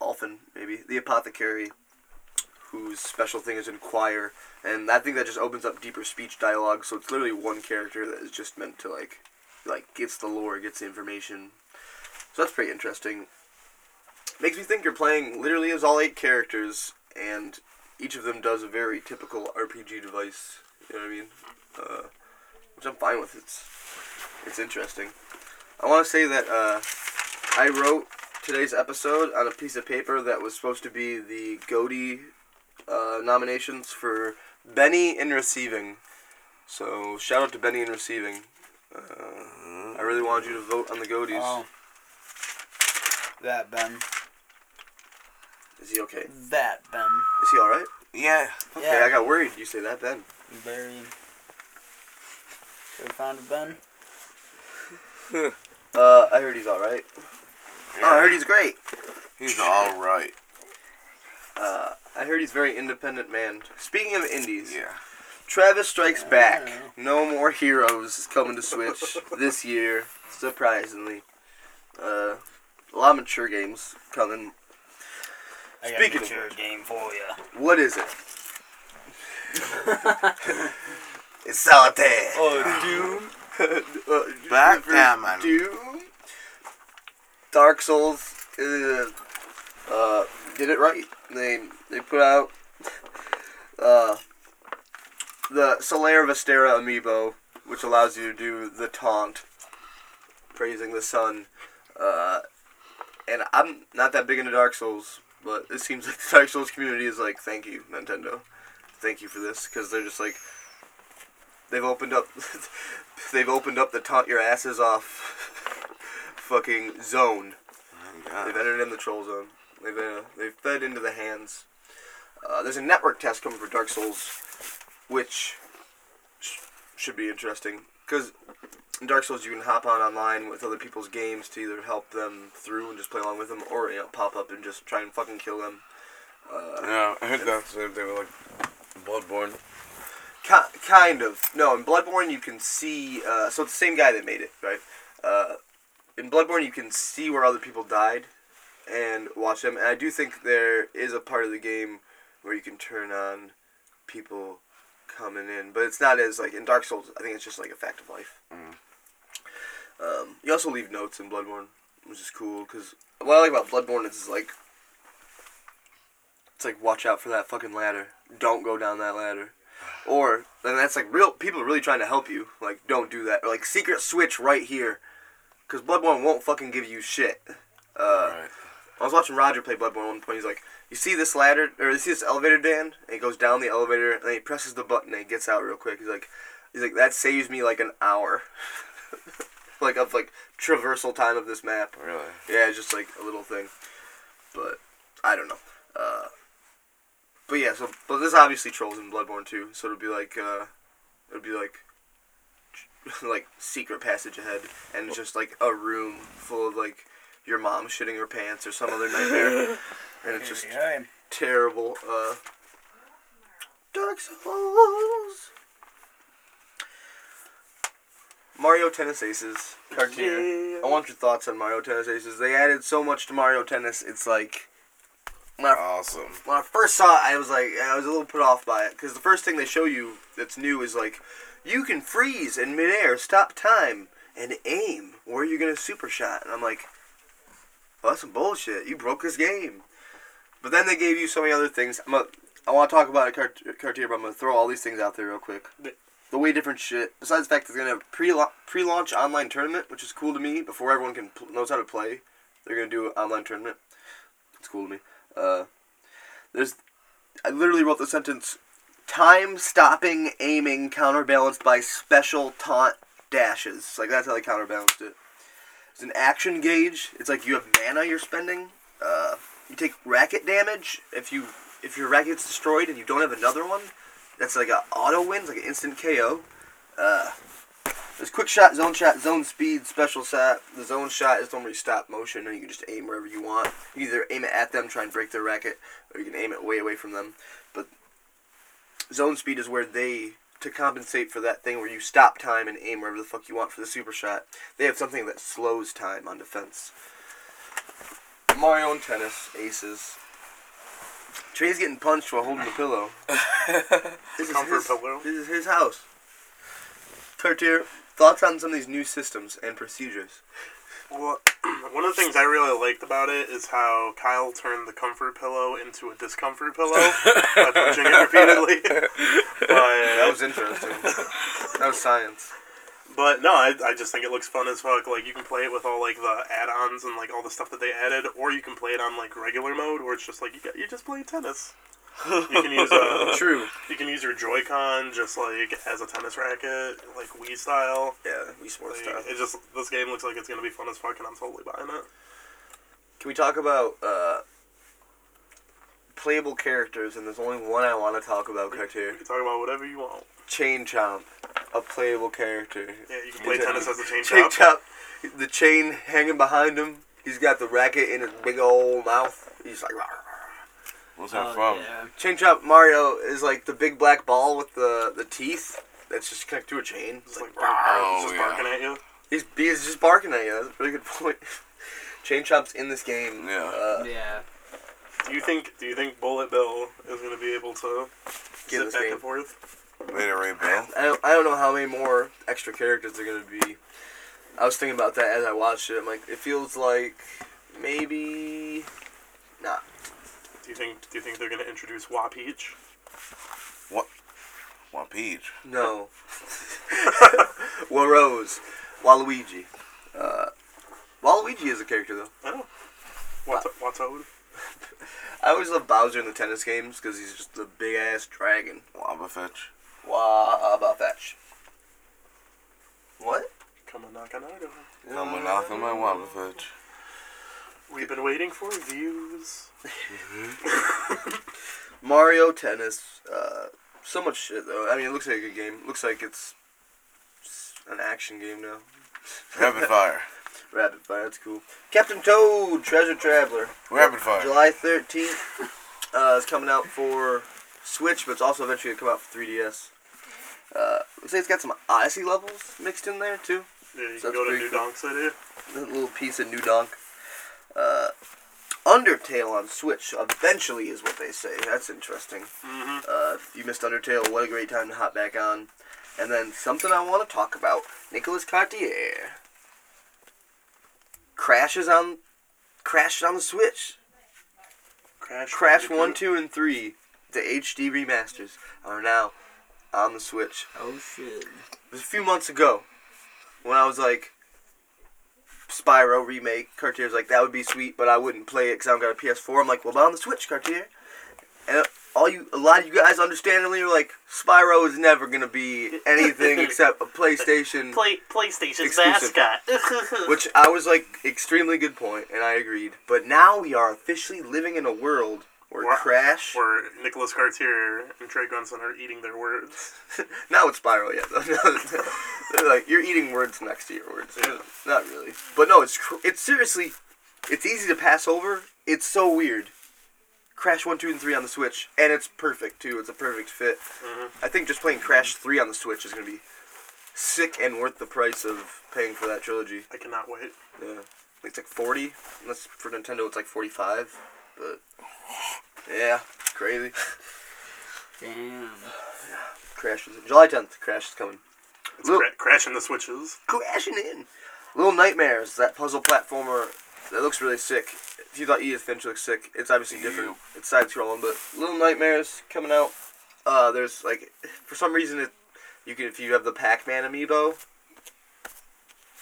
Alfyn, maybe, the apothecary, whose special thing is inquire, and I think that just opens up deeper speech dialogue. So it's literally one character that is just meant to like, like gets the lore, gets the information. So that's pretty interesting. Makes me think you're playing literally as all eight characters, and each of them does a very typical RPG device. You know what I mean? Uh, which I'm fine with. It's it's interesting. I want to say that uh, I wrote today's episode on a piece of paper that was supposed to be the Goaty uh, nominations for Benny in Receiving. So shout out to Benny in Receiving. Uh, I really wanted you to vote on the Goaties. Oh. That Ben. Is he okay? That Ben. Is he all right? yeah. Okay, Yeah. I got worried. You say that, Ben. Very. Should we found a Ben? Uh, I heard he's all right. Oh, I heard he's great. He's all right. Uh, I heard he's very independent man. Speaking of indies, Yeah. Travis Strikes Back. No more heroes is coming to Switch this year, surprisingly. Uh, a lot of mature games coming. I got Speaking a of mature which. game for you. What is it? it's Solitaire. Oh, Doom. uh, Backgammon. Doom. Dark Souls uh, uh, did it right. They they put out uh, the Solaire of Astora amiibo, which allows you to do the taunt, praising the sun. Uh, and I'm not that big into Dark Souls, but it seems like the Dark Souls community is like, thank you, Nintendo. Thank you for this, because they're just like, they've opened up, they've opened up the taunt your asses off fucking zone. They've entered in the troll zone. They've uh, they've fed into the hands. Uh, there's a network test coming for Dark Souls, which sh- should be interesting because in Dark Souls you can hop on online with other people's games to either help them through and just play along with them, or you know pop up and just try and fucking kill them. Uh, Yeah, I heard that's the same thing with like Bloodborne. Ki- kind of. No, in Bloodborne you can see. Uh, so it's the same guy that made it, right? Uh, in Bloodborne you can see where other people died and watch them. And I do think there is a part of the game where you can turn on people coming in, but it's not as like in Dark Souls. I think it's just like a fact of life. Um, you also leave notes in Bloodborne, which is cool because what I like about Bloodborne is like it's like watch out for that fucking ladder. Don't go down that ladder. Or then that's like real people are really trying to help you. Like don't do that. Or like secret switch right here, because Bloodborne won't fucking give you shit. Uh, Alright. I was watching Roger play Bloodborne at one point. He's like, "You see this ladder, or you see this elevator, Dan?" And he goes down the elevator, and then he presses the button, and he gets out real quick. He's like, "He's like that saves me like an hour, like of like traversal time of this map." Really? Yeah, it's just like a little thing. But I don't know. Uh, but yeah, so but this obviously trolls in Bloodborne too. So it'd be like uh, it'd be like like secret passage ahead, and just like a room full of like your mom shitting her pants or some other nightmare, and it's just Yeah. terrible. Uh, Dark Souls. Mario Tennis Aces cartoon. I want your thoughts on Mario Tennis Aces. They added so much to Mario Tennis. It's like when I, Awesome. when I first saw it, I was like, I was a little put off by it because the first thing they show you that's new is like, you can freeze in midair, stop time, and aim where you're gonna super shot. And I'm like, well, that's some bullshit. You broke this game. But then they gave you so many other things. I'm a, I want to talk about a cart- Cartier, but I'm gonna throw all these things out there real quick. The way different shit. Besides the fact that they're gonna have a pre pre-launch online tournament, which is cool to me. Before everyone can pl- knows how to play, they're gonna do an online tournament. It's cool to me. Uh, there's, I literally wrote the sentence: time stopping aiming counterbalanced by special taunt dashes. Like that's how they counterbalanced it. It's an action gauge. It's like you have mana you're spending. Uh, you take racket damage if you if your racket gets destroyed and you don't have another one. That's like a auto wins, like an instant KO. Uh, there's quick shot, zone shot, zone speed, special shot. The zone shot is one stop motion and you can just aim wherever you want. You either aim it at them, try and break their racket, or you can aim it way away from them. But zone speed is where they to compensate for that thing where you stop time and aim wherever the fuck you want for the super shot. They have something that slows time on defense. Mario and tennis aces. Trey's getting punched while holding the pillow. this is Comfort his, pillow. This is his house. Cartier, thoughts on some of these new systems and procedures? Well, one of the things I really liked about it is how Kyle turned the comfort pillow into a discomfort pillow by punching it repeatedly. That was interesting. that was science. But no, I, I just think it looks fun as fuck. Like you can play it with all like the add-ons and like all the stuff that they added, or you can play it on like regular mode, where it's just like you got, you just play tennis. You can use a True. you can use your Joy-Con just like as a tennis racket, like Wii style. Yeah, Wii Sports Like, stuff. it just this game looks like it's gonna be fun as fuck, and I'm totally buying it. Can we talk about uh, playable characters? And there's only one I want to talk about, Cartier. You can talk about whatever you want. Chain Chomp, a playable character. Yeah, you can play tennis as a chain Chain chomp. Chomp, the chain hanging behind him. He's got the racket in his big old mouth. He's like, "Rah, rah, rah." What's that Oh, from? yeah. Chain Chomp Mario is like the big black ball with the, the teeth that's just connected to a chain. It's It's like like, Oh, he's just yeah. barking at you. he's, he's just barking at you. That's a really good point. Chain Chomp's in this game. Yeah. Uh, Yeah. Do you think Do you think Bullet Bill is going to be able to Get sit this back game. and forth? Later, Ray Bill. I don't, I don't know how many more extra characters they're gonna be. I was thinking about that as I watched it. I'm like, it feels like maybe not. Do you think Do you think they're going to introduce Wapeach? Want Peach. No. Warose, Waluigi. Uh, Waluigi is a character though. I know. Wat- Watoad. I always love Bowser in the tennis games because he's just a big ass dragon. Wobbuffetch. Wabafetch. What? Come on, knock on our door. I'm a knock on my Wobbuffetch. We've been waiting for views. Mario Tennis. Uh, so much shit though. I mean, it looks like a good game. looks like it's an action game now. Rapid fire. Rapid fire, that's cool. Captain Toad, Treasure Traveler. Rapid fire. July 13th. Uh, it's coming out for Switch, but it's also eventually going to come out for 3DS. Uh, looks like it's got some Odyssey levels mixed in there too. Yeah, you So can go to New cool. Donk City. A little piece of New Donk. Uh, Undertale on Switch eventually is what they say. That's interesting. hmm Uh, if you missed Undertale, what a great time to hop back on. And then something I want to talk about: Nicholas Cartier crashes on crashed on the Switch. Crash. Crash one, two, and three, the HD remasters are now on the Switch. Oh shit. It was a few months ago when I was like, Spyro remake. Cartier's like, that would be sweet, but I wouldn't play it because I don't got a PS4. I'm like, well, but on the Switch, Cartier. And all you, a lot of you guys, understandably, are like, Spyro is never gonna be anything except a PlayStation. Play PlayStation's Exclusive. mascot. Which I was like, extremely good point, and I agreed. But now we are officially living in a world Wow. Crash. Where Nicholas Cartier and Trey Gunson are eating their words. Not with Spyro yet, though. They're like you're eating words next to your words. Yeah. Not really, but no, it's cr- it's seriously, it's easy to pass over. It's so weird. Crash one, two, and three on the Switch, and it's perfect too. It's a perfect fit. Mhm. I think just playing Crash three on the Switch is gonna be sick and worth the price of paying for that trilogy. I cannot wait. Yeah, it's like forty. Unless for Nintendo it's like forty-five. But yeah, crazy. Damn. Crash is July tenth. Crash is coming. It's Look. cra- crashing the switches. crashing in. Little Nightmares, that puzzle platformer that looks really sick. If you thought Edith Finch looked sick, it's obviously different. It's side scrolling, but Little Nightmares coming out. Uh, there's like for some reason it you can if you have the Pac-Man amiibo.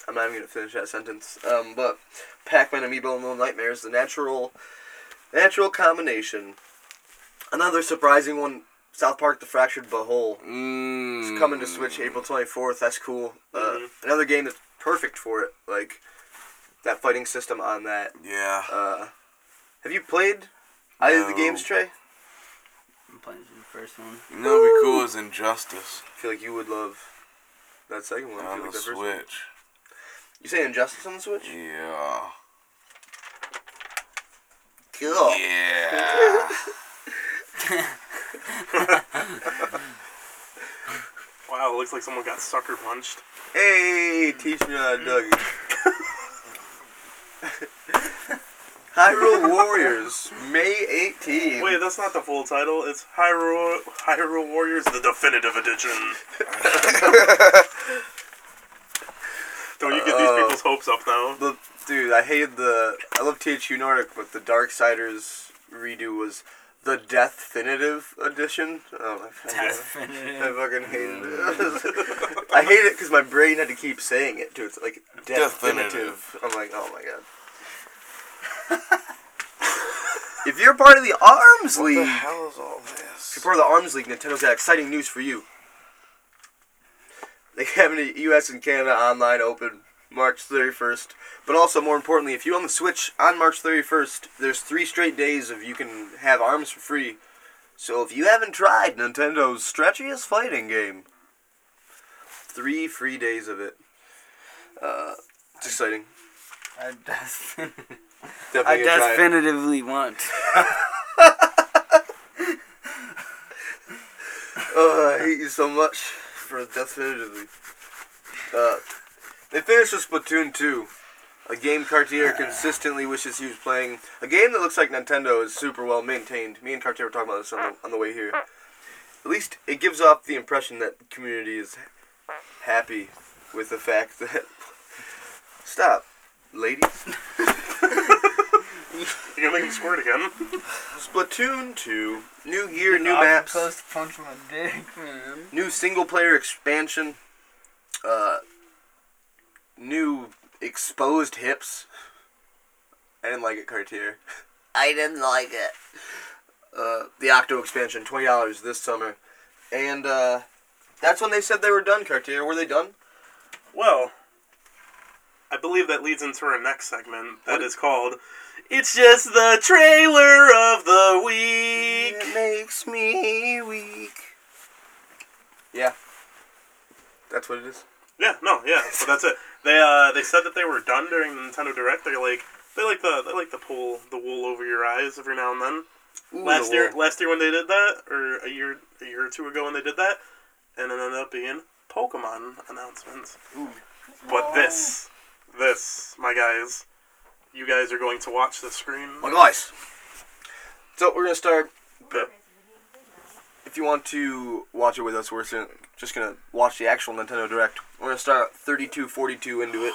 I'm not even gonna finish that sentence. Um, but Pac-Man amiibo and Little Nightmares, the natural, natural combination. Another surprising one. South Park: The Fractured But Whole. Mm. It's coming to Switch April 24th. That's cool. Uh, Mhm. Another game that's perfect for it. Like that fighting system on that. Yeah. Uh, have you played either of the games, Trey? I'm playing the first one. You know what'd be cool is Injustice I feel like you would love that second one. On the like that one. Switch. You say Injustice on the Switch? Yeah. Cool. Yeah. Wow, it looks like someone got sucker punched. Hey, teach me how to Dougie. Hyrule Warriors, May 18th. Wait, that's not the full title. It's Hyrule Hyrule Warriors: The Definitive Edition. Don't you get these Uh, people's hopes up now? The dude, I hated the. I love THQ Nordic, but the Dark Darksiders redo was the death Deathfinitive edition. Oh, I, fucking- I Definitive. fucking hated it. Mm. I hate it because my brain had to keep saying it too. It's like death Deathfinitive. I'm like, oh my god. if you're part of the Arms what League, the hell is all this? If you're part of the Arms League, Nintendo's got exciting news for you. They have a U.S. and Canada online open March 31st. But also, more importantly, if you own the Switch on March 31st, there's three straight days of you can have Arms for free. So if you haven't tried Nintendo's stretchiest fighting game, three free days of it. Uh, it's exciting. I, I definitively want. Oh, I hate you so much for definitively. Uh, they finished with Splatoon 2, a game Cartier consistently wishes he was playing. A game that looks like Nintendo is super well maintained. Me and Cartier were talking about this on the, on the way here. At least it gives off the impression that the community is happy with the fact that. Stop, ladies. You're gonna me squirt again. Splatoon 2, new year, new maps. supposed punch my dick, man. new single player expansion, uh, new exposed hips. I didn't like it, Cartier. I didn't like it. Uh, the Octo expansion, twenty dollars this summer, and uh, that's when they said they were done. Cartier, were they done? Well, I believe that leads into our next segment that What? is called It's Just the Trailer of the Week. It makes me weak. Yeah, that's what it is. Yeah, no, yeah. So that's it. They uh they said that they were done during the Nintendo Direct. They're like they like the they like to pull the wool over your eyes every now and then. Ooh, last the year last year when they did that, or a year a year or two ago when they did that, and it ended up being Pokemon announcements. But this, this, my guys, you guys are going to watch the screen. My guys. So we're gonna start. If you want to watch it with us, we're just gonna watch the actual Nintendo Direct. We're gonna start 32-42 into it.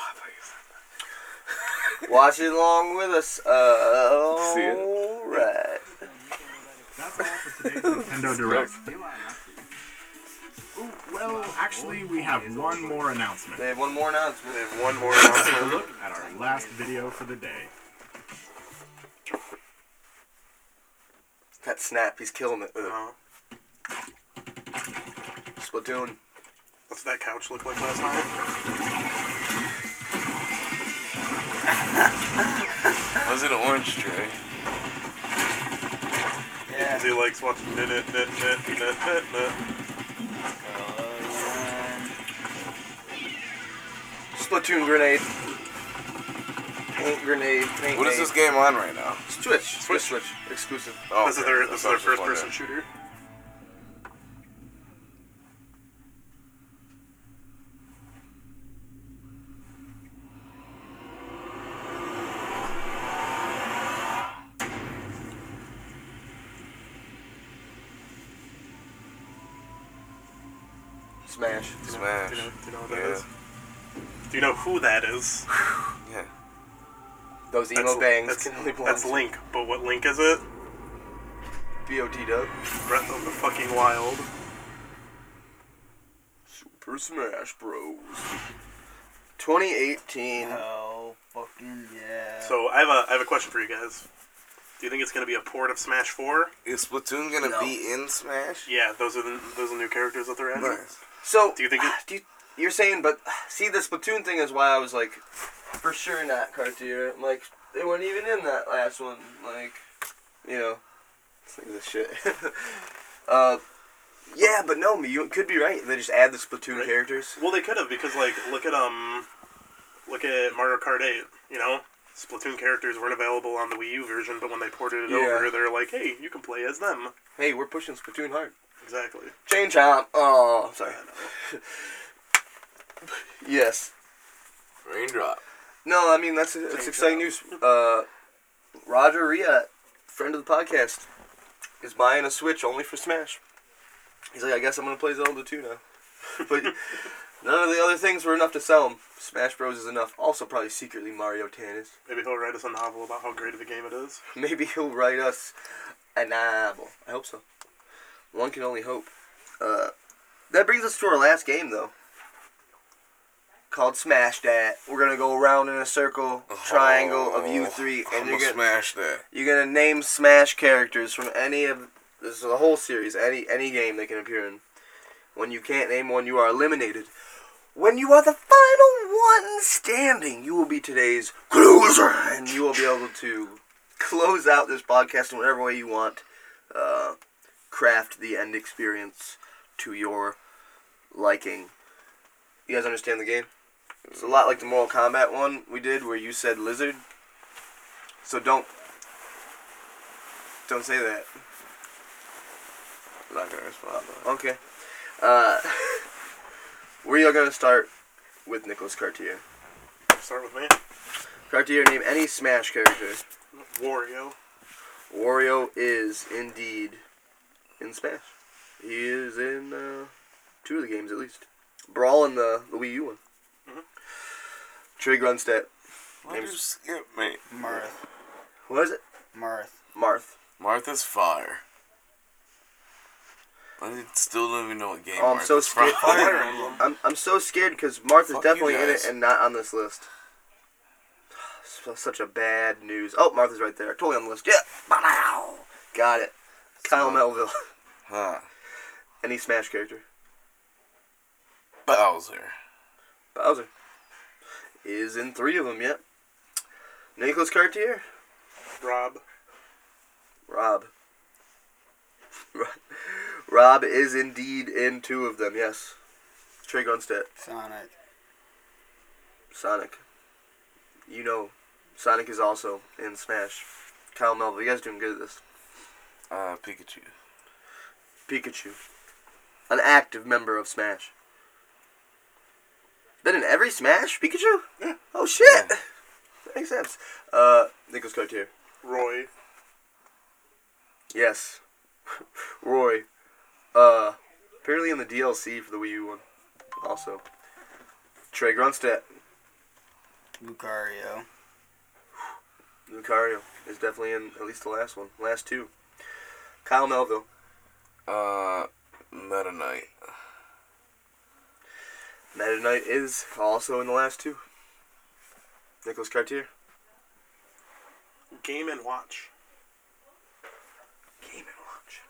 Watch it along with us. Uh, See it. Alright. That's all for today's Nintendo Direct. Ooh, well, actually, we have one more announcement. They have one more announcement. we have one more Take a announcement. look at our last video for the day. That snap, he's killing it with it. Uh, Splatoon. what's that couch look like last night? Was it an orange tray? Yeah. Because he likes watching it. Splatoon grenade. Paint grenade. Paint What is grenade. this game on right now? Switch. Switch. Switch. Switch. Exclusive. Oh, This is okay. their, this That's is their first person shooter. Who that is? Yeah. Those emo That's- bangs that's, can only belong that's Link, but what Link is it? BOT dub. Breath of the fucking Wild. Super Smash Bros. 2018. Oh, fucking yeah. So I have a I have a question for you guys. Do you think it's gonna be a port of Smash Four? Is Splatoon gonna No. be in Smash? Yeah, those are the those are the new characters that they're adding. Nice. So, Do you think it- ah, do you, you're saying, but see, the Splatoon thing is why I was like, for sure not Cartier. I'm like, they weren't even in that last one. Like, you know, like this shit. uh, yeah, but no, you could be right. They just add the Splatoon Right. characters. Well, they could have because like look at um, look at Mario Kart Eight. You know, Splatoon characters weren't available on the Wii U version, but when they ported it Yeah. over, they're like, hey, you can play as them. Hey, we're pushing Splatoon hard. Exactly. Chain Chomp. Oh, sorry. I know. Yes. Raindrop. No, I mean that's that's Chain exciting news. Uh, Roger Riat, friend of the podcast, is buying a Switch only for Smash. He's like, I guess I'm gonna play Zelda 2 now. but none of the other things were enough to sell him. Smash Bros is enough. Also, probably secretly Mario Tennis. Maybe he'll write us a novel about how great of a game it is. Maybe he'll write us a novel. I hope so. One can only hope. Uh, that brings us to our last game, though. Called Smash That. We're gonna go around in a circle, triangle of you three, I'm and you're gonna smash that. you're gonna name Smash characters from any of this is a whole series, any any game they can appear in. When you can't name one, you are eliminated. When you are the final one standing, you will be today's closer, and you will be able to close out this podcast in whatever way you want. Uh, craft the end experience to your liking. You guys understand the game? It's a lot like the Mortal Kombat one we did, where you said lizard. So don't don't say that. I'm not gonna respond. though. Okay. Uh, we are going to start with Nicholas Cartier. Start with me. Cartier, name any Smash character. Wario. Wario is indeed in Smash. He is in uh, two of the games at least. Brawl and the, the Wii U one. Trey Grunstedt. Why'd you skip me? Marth. What is it? Marth. Marth. Martha's fire. I still don't even know what game Oh, I'm so Martha's from. scared. Fire Emblem. I'm, I'm so scared because Martha's Fuck you definitely in it and not on this list. So- Such a bad news. Oh, Martha's right there. Totally on the list. Yeah. Bow. Got it. Kyle Melville. Huh. Any Smash character. Bowser. Bowser. Is in three of them yet. Nicholas Cartier. Rob. Rob. Rob is indeed in two of them, yes. Trey Grunstedt. Sonic. Sonic. You know, Sonic is also in Smash. Kyle Melville, you guys doing good at this. Uh, Pikachu. Pikachu. An active member of Smash. Been in every Smash, Pikachu? Yeah. Oh shit! Makes sense. Uh, Nicholas Cartier. Roy. Yes. Roy. Uh, apparently in the DLC for the Wii U one. Also. Trey Grunstedt. Lucario. Lucario is definitely in at least the last one. Last two. Kyle Melville. Uh, Meta Knight. Meta Knight is also in the last two. Nicholas Cartier. Game and Watch. Game and Watch.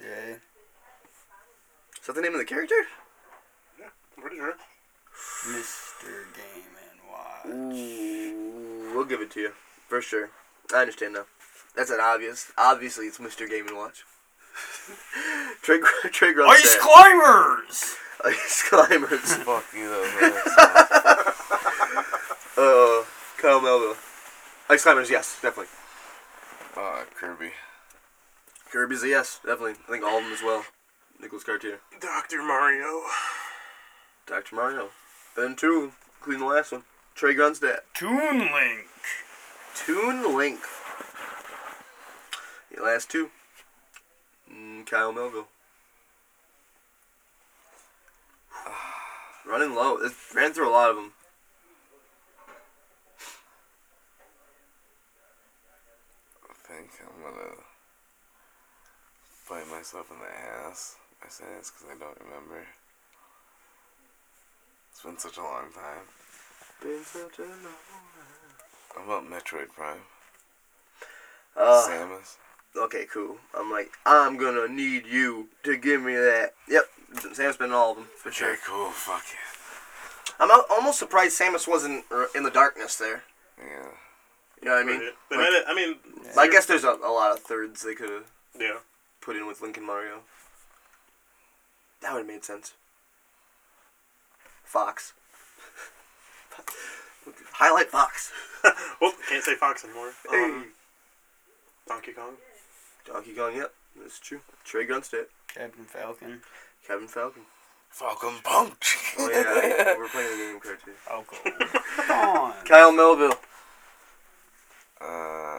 Yeah. Is that the name of the character? I'm pretty sure. Mr. Game and Watch. Ooh, we'll give it to you. For sure. I understand now. That's an obvious. Obviously, it's Mr. Game and Watch. Trey, Gr- Trey Grunstedt. Ice climbers! Ice Climbers. Fuck you, though. Uh, Kyle Melville. Ice Climbers, yes, definitely. uh, Kirby. Kirby's a yes, definitely. I think all of them as well. Nicholas Cartier. Dr. Mario. Dr. Mario. Then two, including the last one. Trey Grunstedt. Toon Link. Toon Link. The last two. Mm, Kyle Melville. Running low. It ran through a lot of them. I think I'm gonna bite myself in the ass. I say this because I don't remember. It's been such a long time. Been such a long- How about Metroid Prime? Uh, Samus. Okay, cool. I'm like, I'm gonna need you to give me that. Yep, Samus been in all of them for sure. Okay, cool. Fuck yeah. I'm almost surprised Samus wasn't in the darkness there. Yeah. You know what I mean? Right. They Like- made it, I mean, I guess there's a, a lot of thirds they could have yeah. put in with Link and Mario. That would have made sense. Fox. Highlight Fox. well, can't say Fox anymore. Hey. Um, Donkey Kong. Donkey Kong, yep, that's true. Trey Grunstedt. Captain Falcon. Kevin Falcon. Falcon Punch. Oh yeah, we're playing the game card too. Falcon. Come on. Kyle Melville. Uh.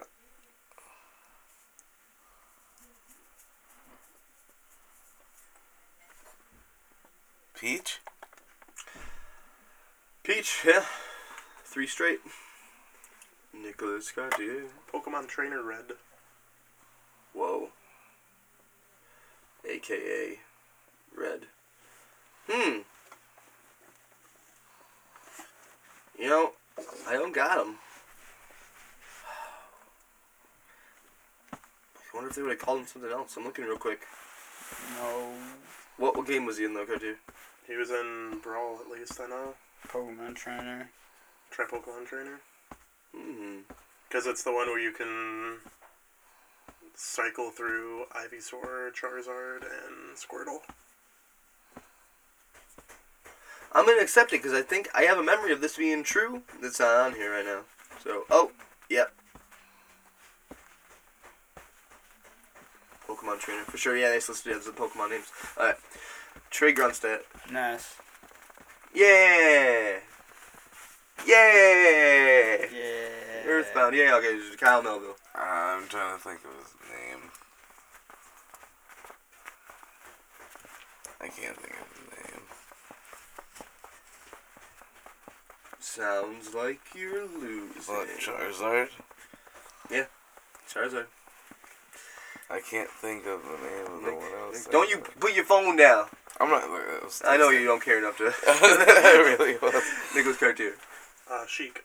Peach? Peach, yeah. Three straight. Nicholas Cartier. Pokemon Trainer Red. Whoa. AKA Red. Hmm. You know, I don't got him. I wonder if they would have called him something else. I'm looking real quick. No. What what game was he in though, Cartier? He was in Brawl, at least I know. Pokemon Trainer. Try Pokemon Trainer. Hmm. Because it's the one where you can cycle through Ivysaur, Charizard, and Squirtle. I'm gonna accept it because I think I have a memory of this being true. That's not on here right now. So, oh, yep. Pokemon trainer for sure. Yeah, they listed it as the Pokemon names. All right, Trey Grunstedt. Ness. Yeah, yeah. Yeah. Earthbound. Yeah, okay. Kyle Melville. I'm trying to think of his name. I can't think of his name. Sounds like you're losing. What, Charizard? Yeah, Charizard. I can't think of the name of the one else. Nick, don't you put your phone down. I'm not. It was I know you don't care enough to. it really was. Nicholas Cartier. Uh, Sheik.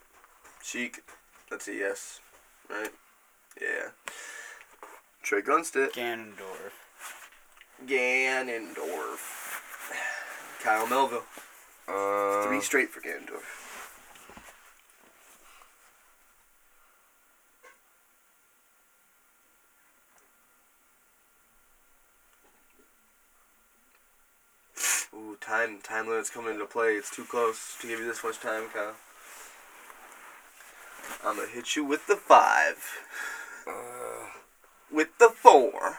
Sheik. That's a yes. Right? Yeah. Trey Grunstedt. Ganondorf. Ganondorf. Kyle Melville. Uh, Three straight for Ganondorf. Ooh, time time limit's coming into play. It's too close to give you this much time, Kyle. I'm gonna hit you with the five. Uh, With the four.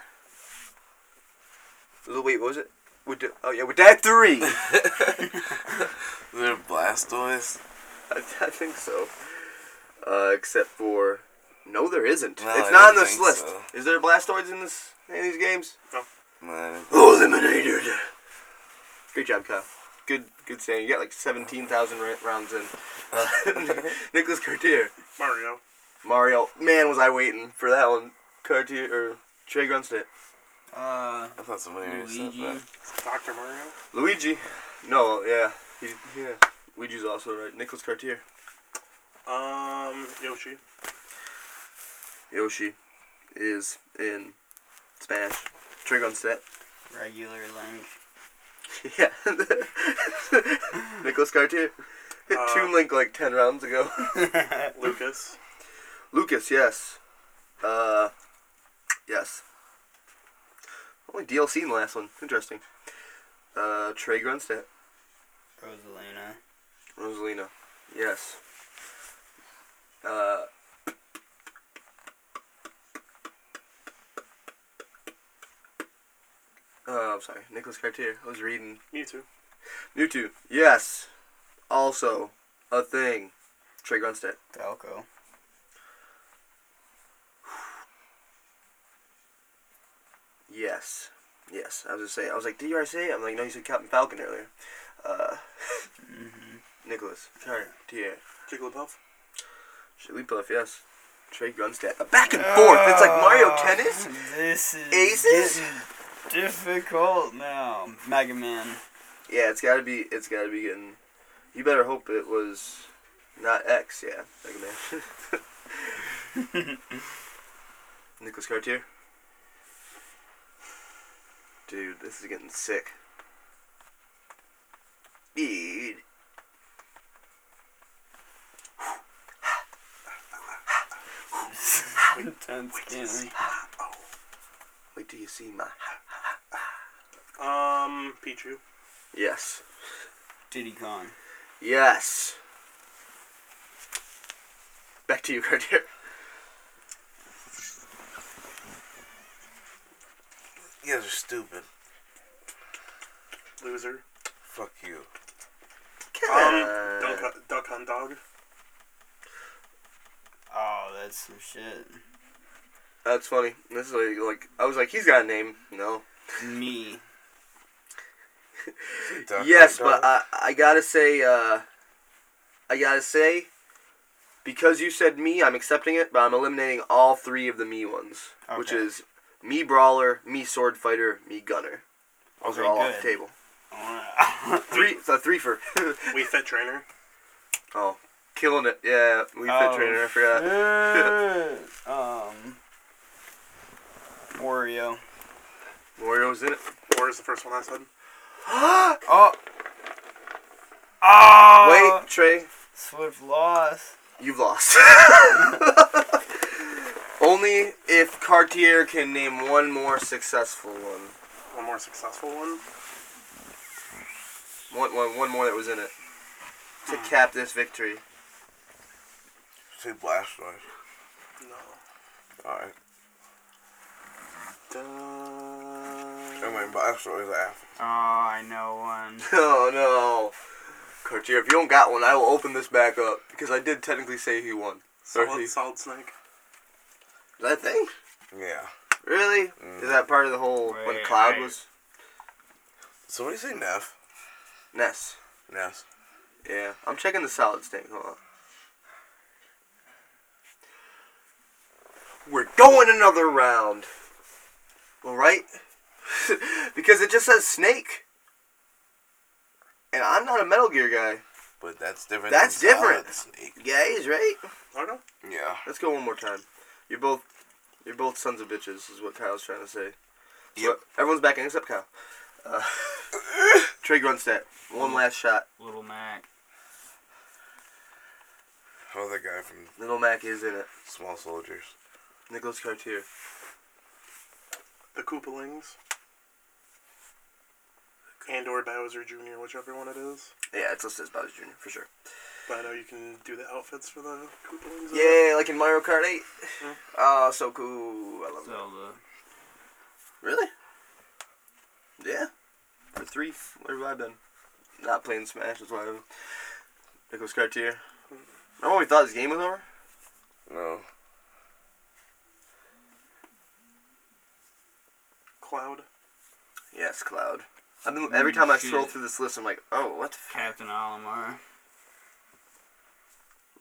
Wait, what was it? With the, oh yeah, with that three. They're Blastoise. I, I think so. Uh, except for no, there isn't. No, it's I not on this list. so. Is there Blastoids in this any of these games? Man, Eliminated. Great job, Kyle. Good, good saying. You got like seventeen thousand rounds in. Uh, Nicholas Cartier, Mario. Mario. Man, was I waiting for that one. Cartier or Trey Grunstedt. Uh, I thought somebody already said Luigi. that. Dr. Mario. Luigi. No, yeah, he, yeah. Luigi's also right. Nicholas Cartier. Um, Yoshi. Yoshi is in Smash. Trey Grunstedt. regular link. Yeah. Nicholas Cartier. Hit Uh, Toon Link like 10 rounds ago. Lucas. Lucas, yes. Uh, yes. Only DLC in the last one. Interesting. Uh, Trey Grunstedt. Rosalina. Rosalina. Yes. Uh, uh, I'm sorry. Nicholas Cartier. I was reading. Mewtwo. Mewtwo. Yes. Also, a thing. Trey Grunstedt. Falco. Yes. Yes. I was just saying. I was like, did you already say it? I'm like, no, you said Captain Falcon earlier. Uh, Nicholas Cartier. Jigglypuff. Jigglypuff, yes. Trey Grunstedt. A back and forth. It's like Mario Ah, Tennis. This is Aces? getting difficult now. Mega Man. Yeah, it's gotta be. It's gotta be getting. You better hope it was not X. Yeah, Mega Man. Nicholas Cartier. Dude, this is getting sick. Dude. Intense game. Wait till you see my. Um, Pichu. Yes. Diddy Kong. Yes. Back to you, Cartier. You guys are stupid. Loser. Fuck you. Um, Duck, Duck Hunt Dog. Oh, that's some shit. That's funny. This is like, like I was like, he's got a name. No. Me. Yes, but I I gotta say, uh, I gotta say, because you said me, I'm accepting it, but I'm eliminating all three of the me ones, which is me brawler, me sword fighter, me gunner. Those Okay, are all off the table. Three, it's a three for. Wii Fit Trainer. oh, killing it. Yeah, Wii Fit Oh, trainer. I forgot. um. Wario. Wario's in it. War is the first one I said. Oh. Oh. Wait, Trey, Swift loss. you've lost. Only if Cartier can name one more successful one. One more successful one. One, one, one more that was in it. To hmm. cap this victory. Say Blastoise. No. Alright. Duh. I mean, Blastoise after. Oh, I know one. Oh no. Cartier, if you don't got one, I will open this back up. Because I did technically say he won. Or he- Solid, solid Snake. Is that thing? Yeah. Really? Mm. Is that part of the whole when Cloud I- was So what do you say, Neff? Ness? Ness. Yeah. I'm checking the solid snake. Hold on. We're going another round. All right? because it just says snake. And I'm not a Metal Gear guy. But that's different. That's than Solid different. Snake. Yeah, he's right. Okay. Yeah. Let's go one more time. You're both, you're both sons of bitches, is what Kyle's trying to say. So Yep. everyone's backing except Kyle. Uh, Trey Grunstedt, one last shot. Little Mac. How about that guy from Little Mac is in it. Small Soldiers? Nicholas Cartier. The Koopalings. And or Bowser Jr., whichever one it is. Yeah, it's listed as Bowser Jr. for sure. But I know you can do the outfits for the Koopalings. Yeah, like in Mario Kart 8. Mm. Oh, so cool. I love that. Really? Yeah. For three. Where have I been? Not playing Smash, that's why I'm Nicholas Cartier. Remember when we thought this game was over? No. Cloud. Yes, Cloud. I've been, every time I scroll through this list, I'm like, oh, what the Captain Olimar.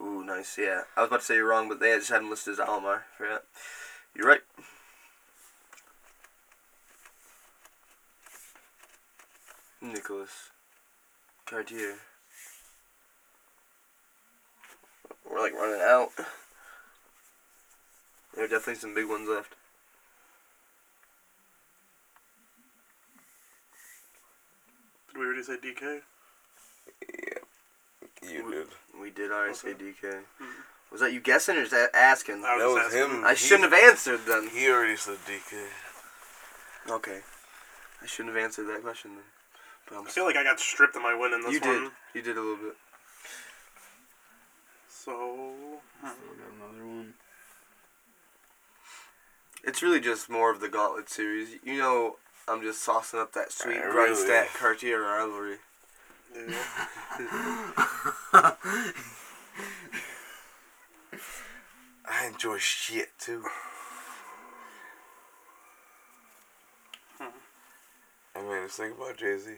Ooh, nice, yeah. I was about to say you're wrong, but they just had him listed as Almar. Forgot. You're right. Nicholas. Cartier. We're like running out. There are definitely some big ones left. Did we already say DK? You did. We did already say Okay. DK. Mm-hmm. Was that you guessing or is that asking? I was That just was asking. him. I shouldn't have answered then. He already said DK. Okay. I shouldn't have answered that question then. But I'm I feel like I got stripped of my win in this You one. did. You did a little bit. So hmm. Still got another one. It's really just more of the Gauntlet series. You know, I'm just saucing up that sweet Grunstadt really? Cartier rivalry. I enjoy shit too. I made us think about Jay Z.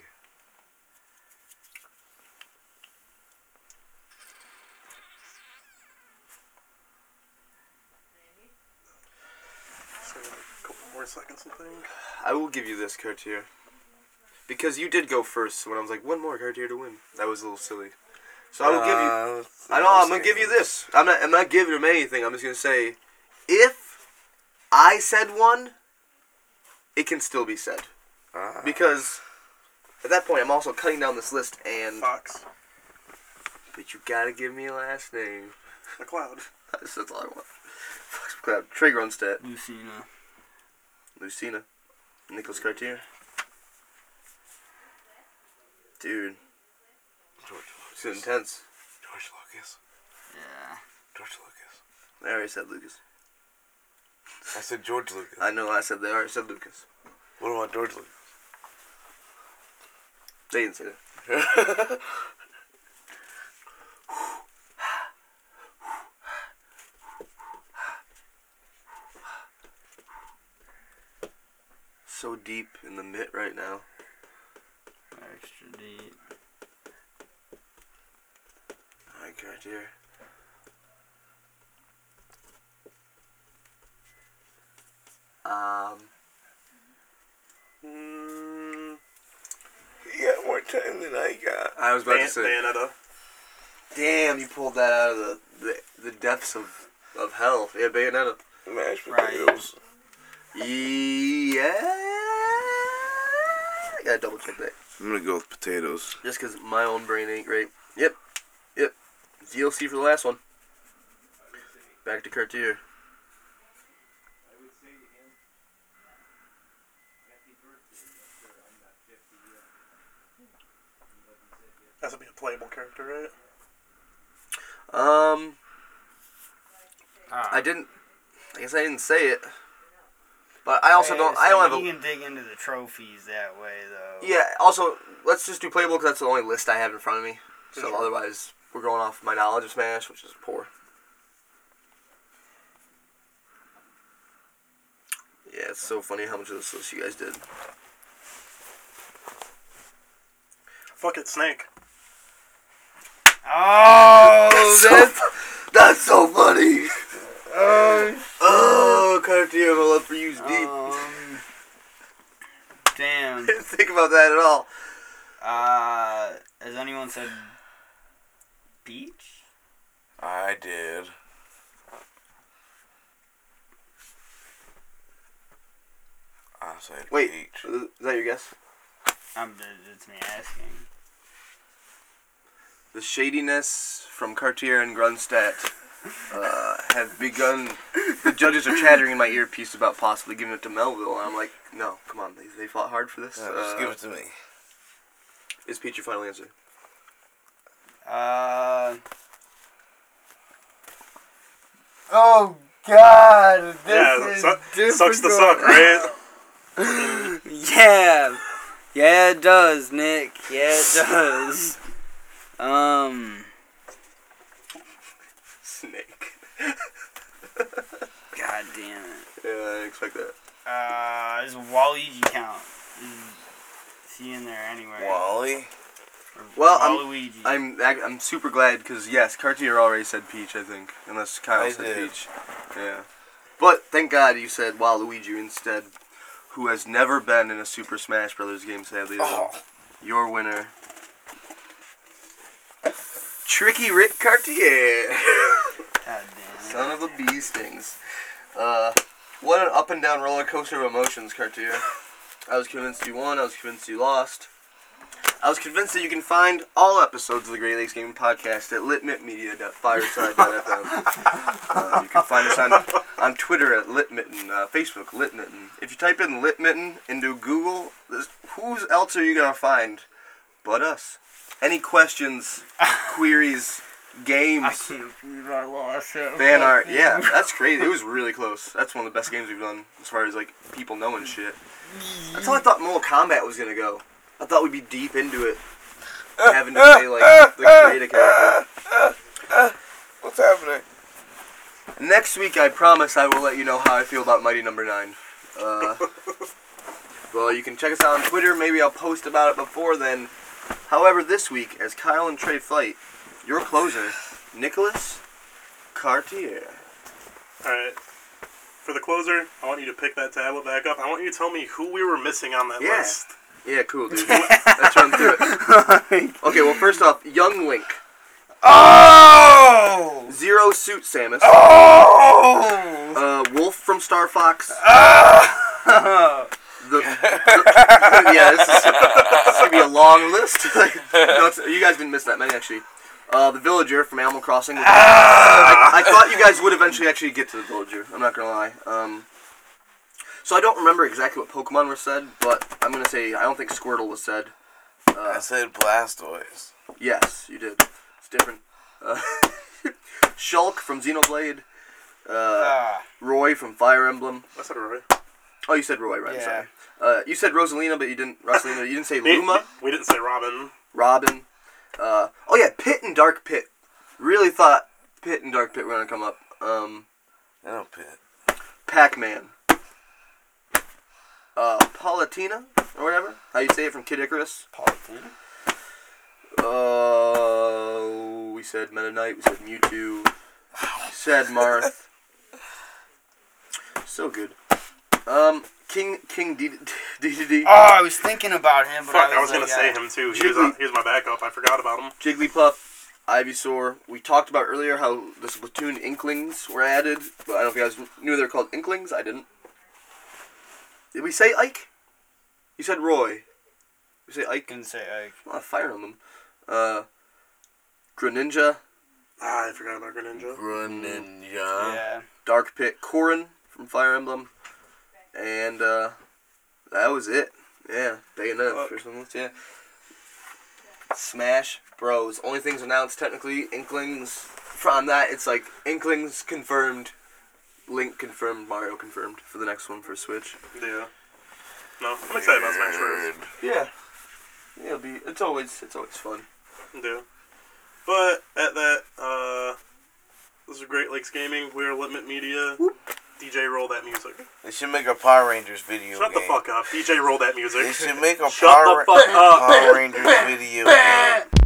So, a couple more seconds, I think. I will give you this Cartier. Because you did go first when I was like, one more Cartier to win. That was a little silly. So I will give you. Uh, I know. I'm gonna give you this. I'm not. I'm not giving him anything. I'm just gonna say, if I said one, it can still be said Ah. because at that point I'm also cutting down this list and. Fox. But you gotta give me a last name. McCloud. That's, that's all I want. Fox McCloud. Trey Grunstadt. Lucina. Lucina. Nicholas Cartier. Dude, George it's Lucas. intense. George Lucas. Yeah. George Lucas. I already said Lucas. I said George Lucas. I know I said they already said Lucas. What about George Lucas? They didn't say that. so deep in the mitt right now. Extra deep. Alright, Cartier. Um, Mm, He got more time than I got. I was about Ban- to say. Bayonetta. Damn, you pulled that out of the the, the depths of, of hell. Yeah, Bayonetta. Mashed Right. Yeah. I gotta double check that. I'm gonna go with potatoes. Just because my own brain ain't great. Yep. Yep. DLC for the last one. Back to Cartier. Has to be a playable character, right? Um, Ah. I didn't. I guess I didn't say it. But I also don't. I don't have a. You can dig into the trophies that way, though. Yeah. Also, let's just do playable because that's the only list I have in front of me. So Sure. otherwise, we're going off my knowledge of Smash, which is poor. Yeah, it's so funny how much of this list you guys did. Fuck it, Snake. Oh, that's. That's so funny. Oh, Oh, Cartier, my love for you is deep. um, damn. Didn't think about that at all. Uh, has anyone said peach? I did. I said Wait, peach. is that your guess? Um, it's me asking. The shadiness from Cartier and Grunstadt uh, have begun. The judges are chattering in my earpiece about possibly giving it to Melville, and I'm like, no, come on, they, they fought hard for this. Yeah, just Uh, give it to me. Is Peach your final answer? Uh. Oh God! This yeah, is su- sucks to difficult. suck, right? Yeah. Yeah, it does, Nick. Yeah, it does. Um, Snake. god damn it. Yeah, I expect that. Uh, does Waluigi count? Is he in there anywhere? Wally. Or Well, I'm- Waluigi. I'm ac- I'm super glad because yes, Cartier already said Peach. I think unless Kyle I said did. Peach. Yeah, but thank God you said Waluigi instead, who has never been in a Super Smash Brothers game. Sadly, though. Oh, your winner, Tricky Rick Cartier. Son of a bee stings. Uh, what an up and down roller coaster of emotions, Cartier. I was convinced you won. I was convinced you lost. I was convinced that you can find all episodes of the Great Lakes Gaming Podcast at litmitmedia.fireside.fm. uh, you can find us on, on Twitter at litmitten, uh, Facebook litmitten. If you type in litmitten into Google, who's else are you gonna find but us? Any questions, queries, games? I can't believe I lost. Fan art, yeah, that's crazy. It was really close. That's one of the best games we've done as far as like people knowing shit. That's how I thought Mortal Kombat was gonna go. I thought we'd be deep into it, having to say like the creative character. what's happening? Next week, I promise I will let you know how I feel about Mighty Number Nine. Uh, well, you can check us out on Twitter. Maybe I'll post about it before then. However, this week, as Kyle and Trey fight, your closer, Nicholas Cartier. Alright. For the closer, I want you to pick that tablet back up. I want you to tell me who we were missing on that Yeah. list. Yeah, cool, dude. Let's run through it. Okay, well, first off, Young Link, Oh! Zero Suit Samus, Oh! uh, Wolf from Star Fox. Oh! The, the- yeah, this is, this is gonna be a long list. no, you guys didn't miss that many actually. Uh, the villager from Animal Crossing. which- I, I thought you guys would eventually actually get to the villager. I'm not gonna lie. Um, so I don't remember exactly what Pokemon were said, but I'm gonna say I don't think Squirtle was said. I said Blastoise. Yes, you did. It's different. Uh, Shulk from Xenoblade. Uh, Ah, Roy from Fire Emblem. I said it right. Oh, you said Roy, right? Yeah. sorry. Uh, you said Rosalina, but you didn't. Rosalina, you didn't say Luma. We didn't say Robin. Robin. Uh, oh yeah, Pit and Dark Pit. Really thought Pit and Dark Pit were gonna come up. Um, I don't pit. Pac-Man. Uh, Palutena or whatever. How you say it from Kid Icarus. Palatina. Uh, we said Meta Knight. We said Mewtwo. We said Marth. So good. Um, King King D D D Oh, I was thinking about him, but Fuck, I I was, was gonna like, say him too. He was, on, he was my backup. I forgot about him. Jigglypuff, Ivysaur. We talked about earlier how the Splatoon Inklings were added, but I don't know if you guys knew they were called Inklings. I didn't. Did we say Ike? You said Roy. We say Ike. Didn't say Ike. A lot of fire on them. Uh, Greninja, Ah, I forgot about Greninja. Greninja. Yeah. Dark Pit, Corrin from Fire Emblem, and uh, that was it. Yeah, Bayonetta Fuck. first on. Yeah. Smash Bros. Only things announced technically. Inklings. From that, it's like Inklings confirmed, Link confirmed, Mario confirmed for the next one for Switch. Yeah. No, I'm excited about Smash Bros. Yeah. Yeah, it'll be. It's always. It's always fun. Yeah. But at that, uh, this is Great Lakes Gaming. We're Limit Media. DJ, roll that music. They should make a Power Rangers video Shut the fuck up. DJ, roll that music. They should make a Shut Power, the fuck up. Power Rangers video game.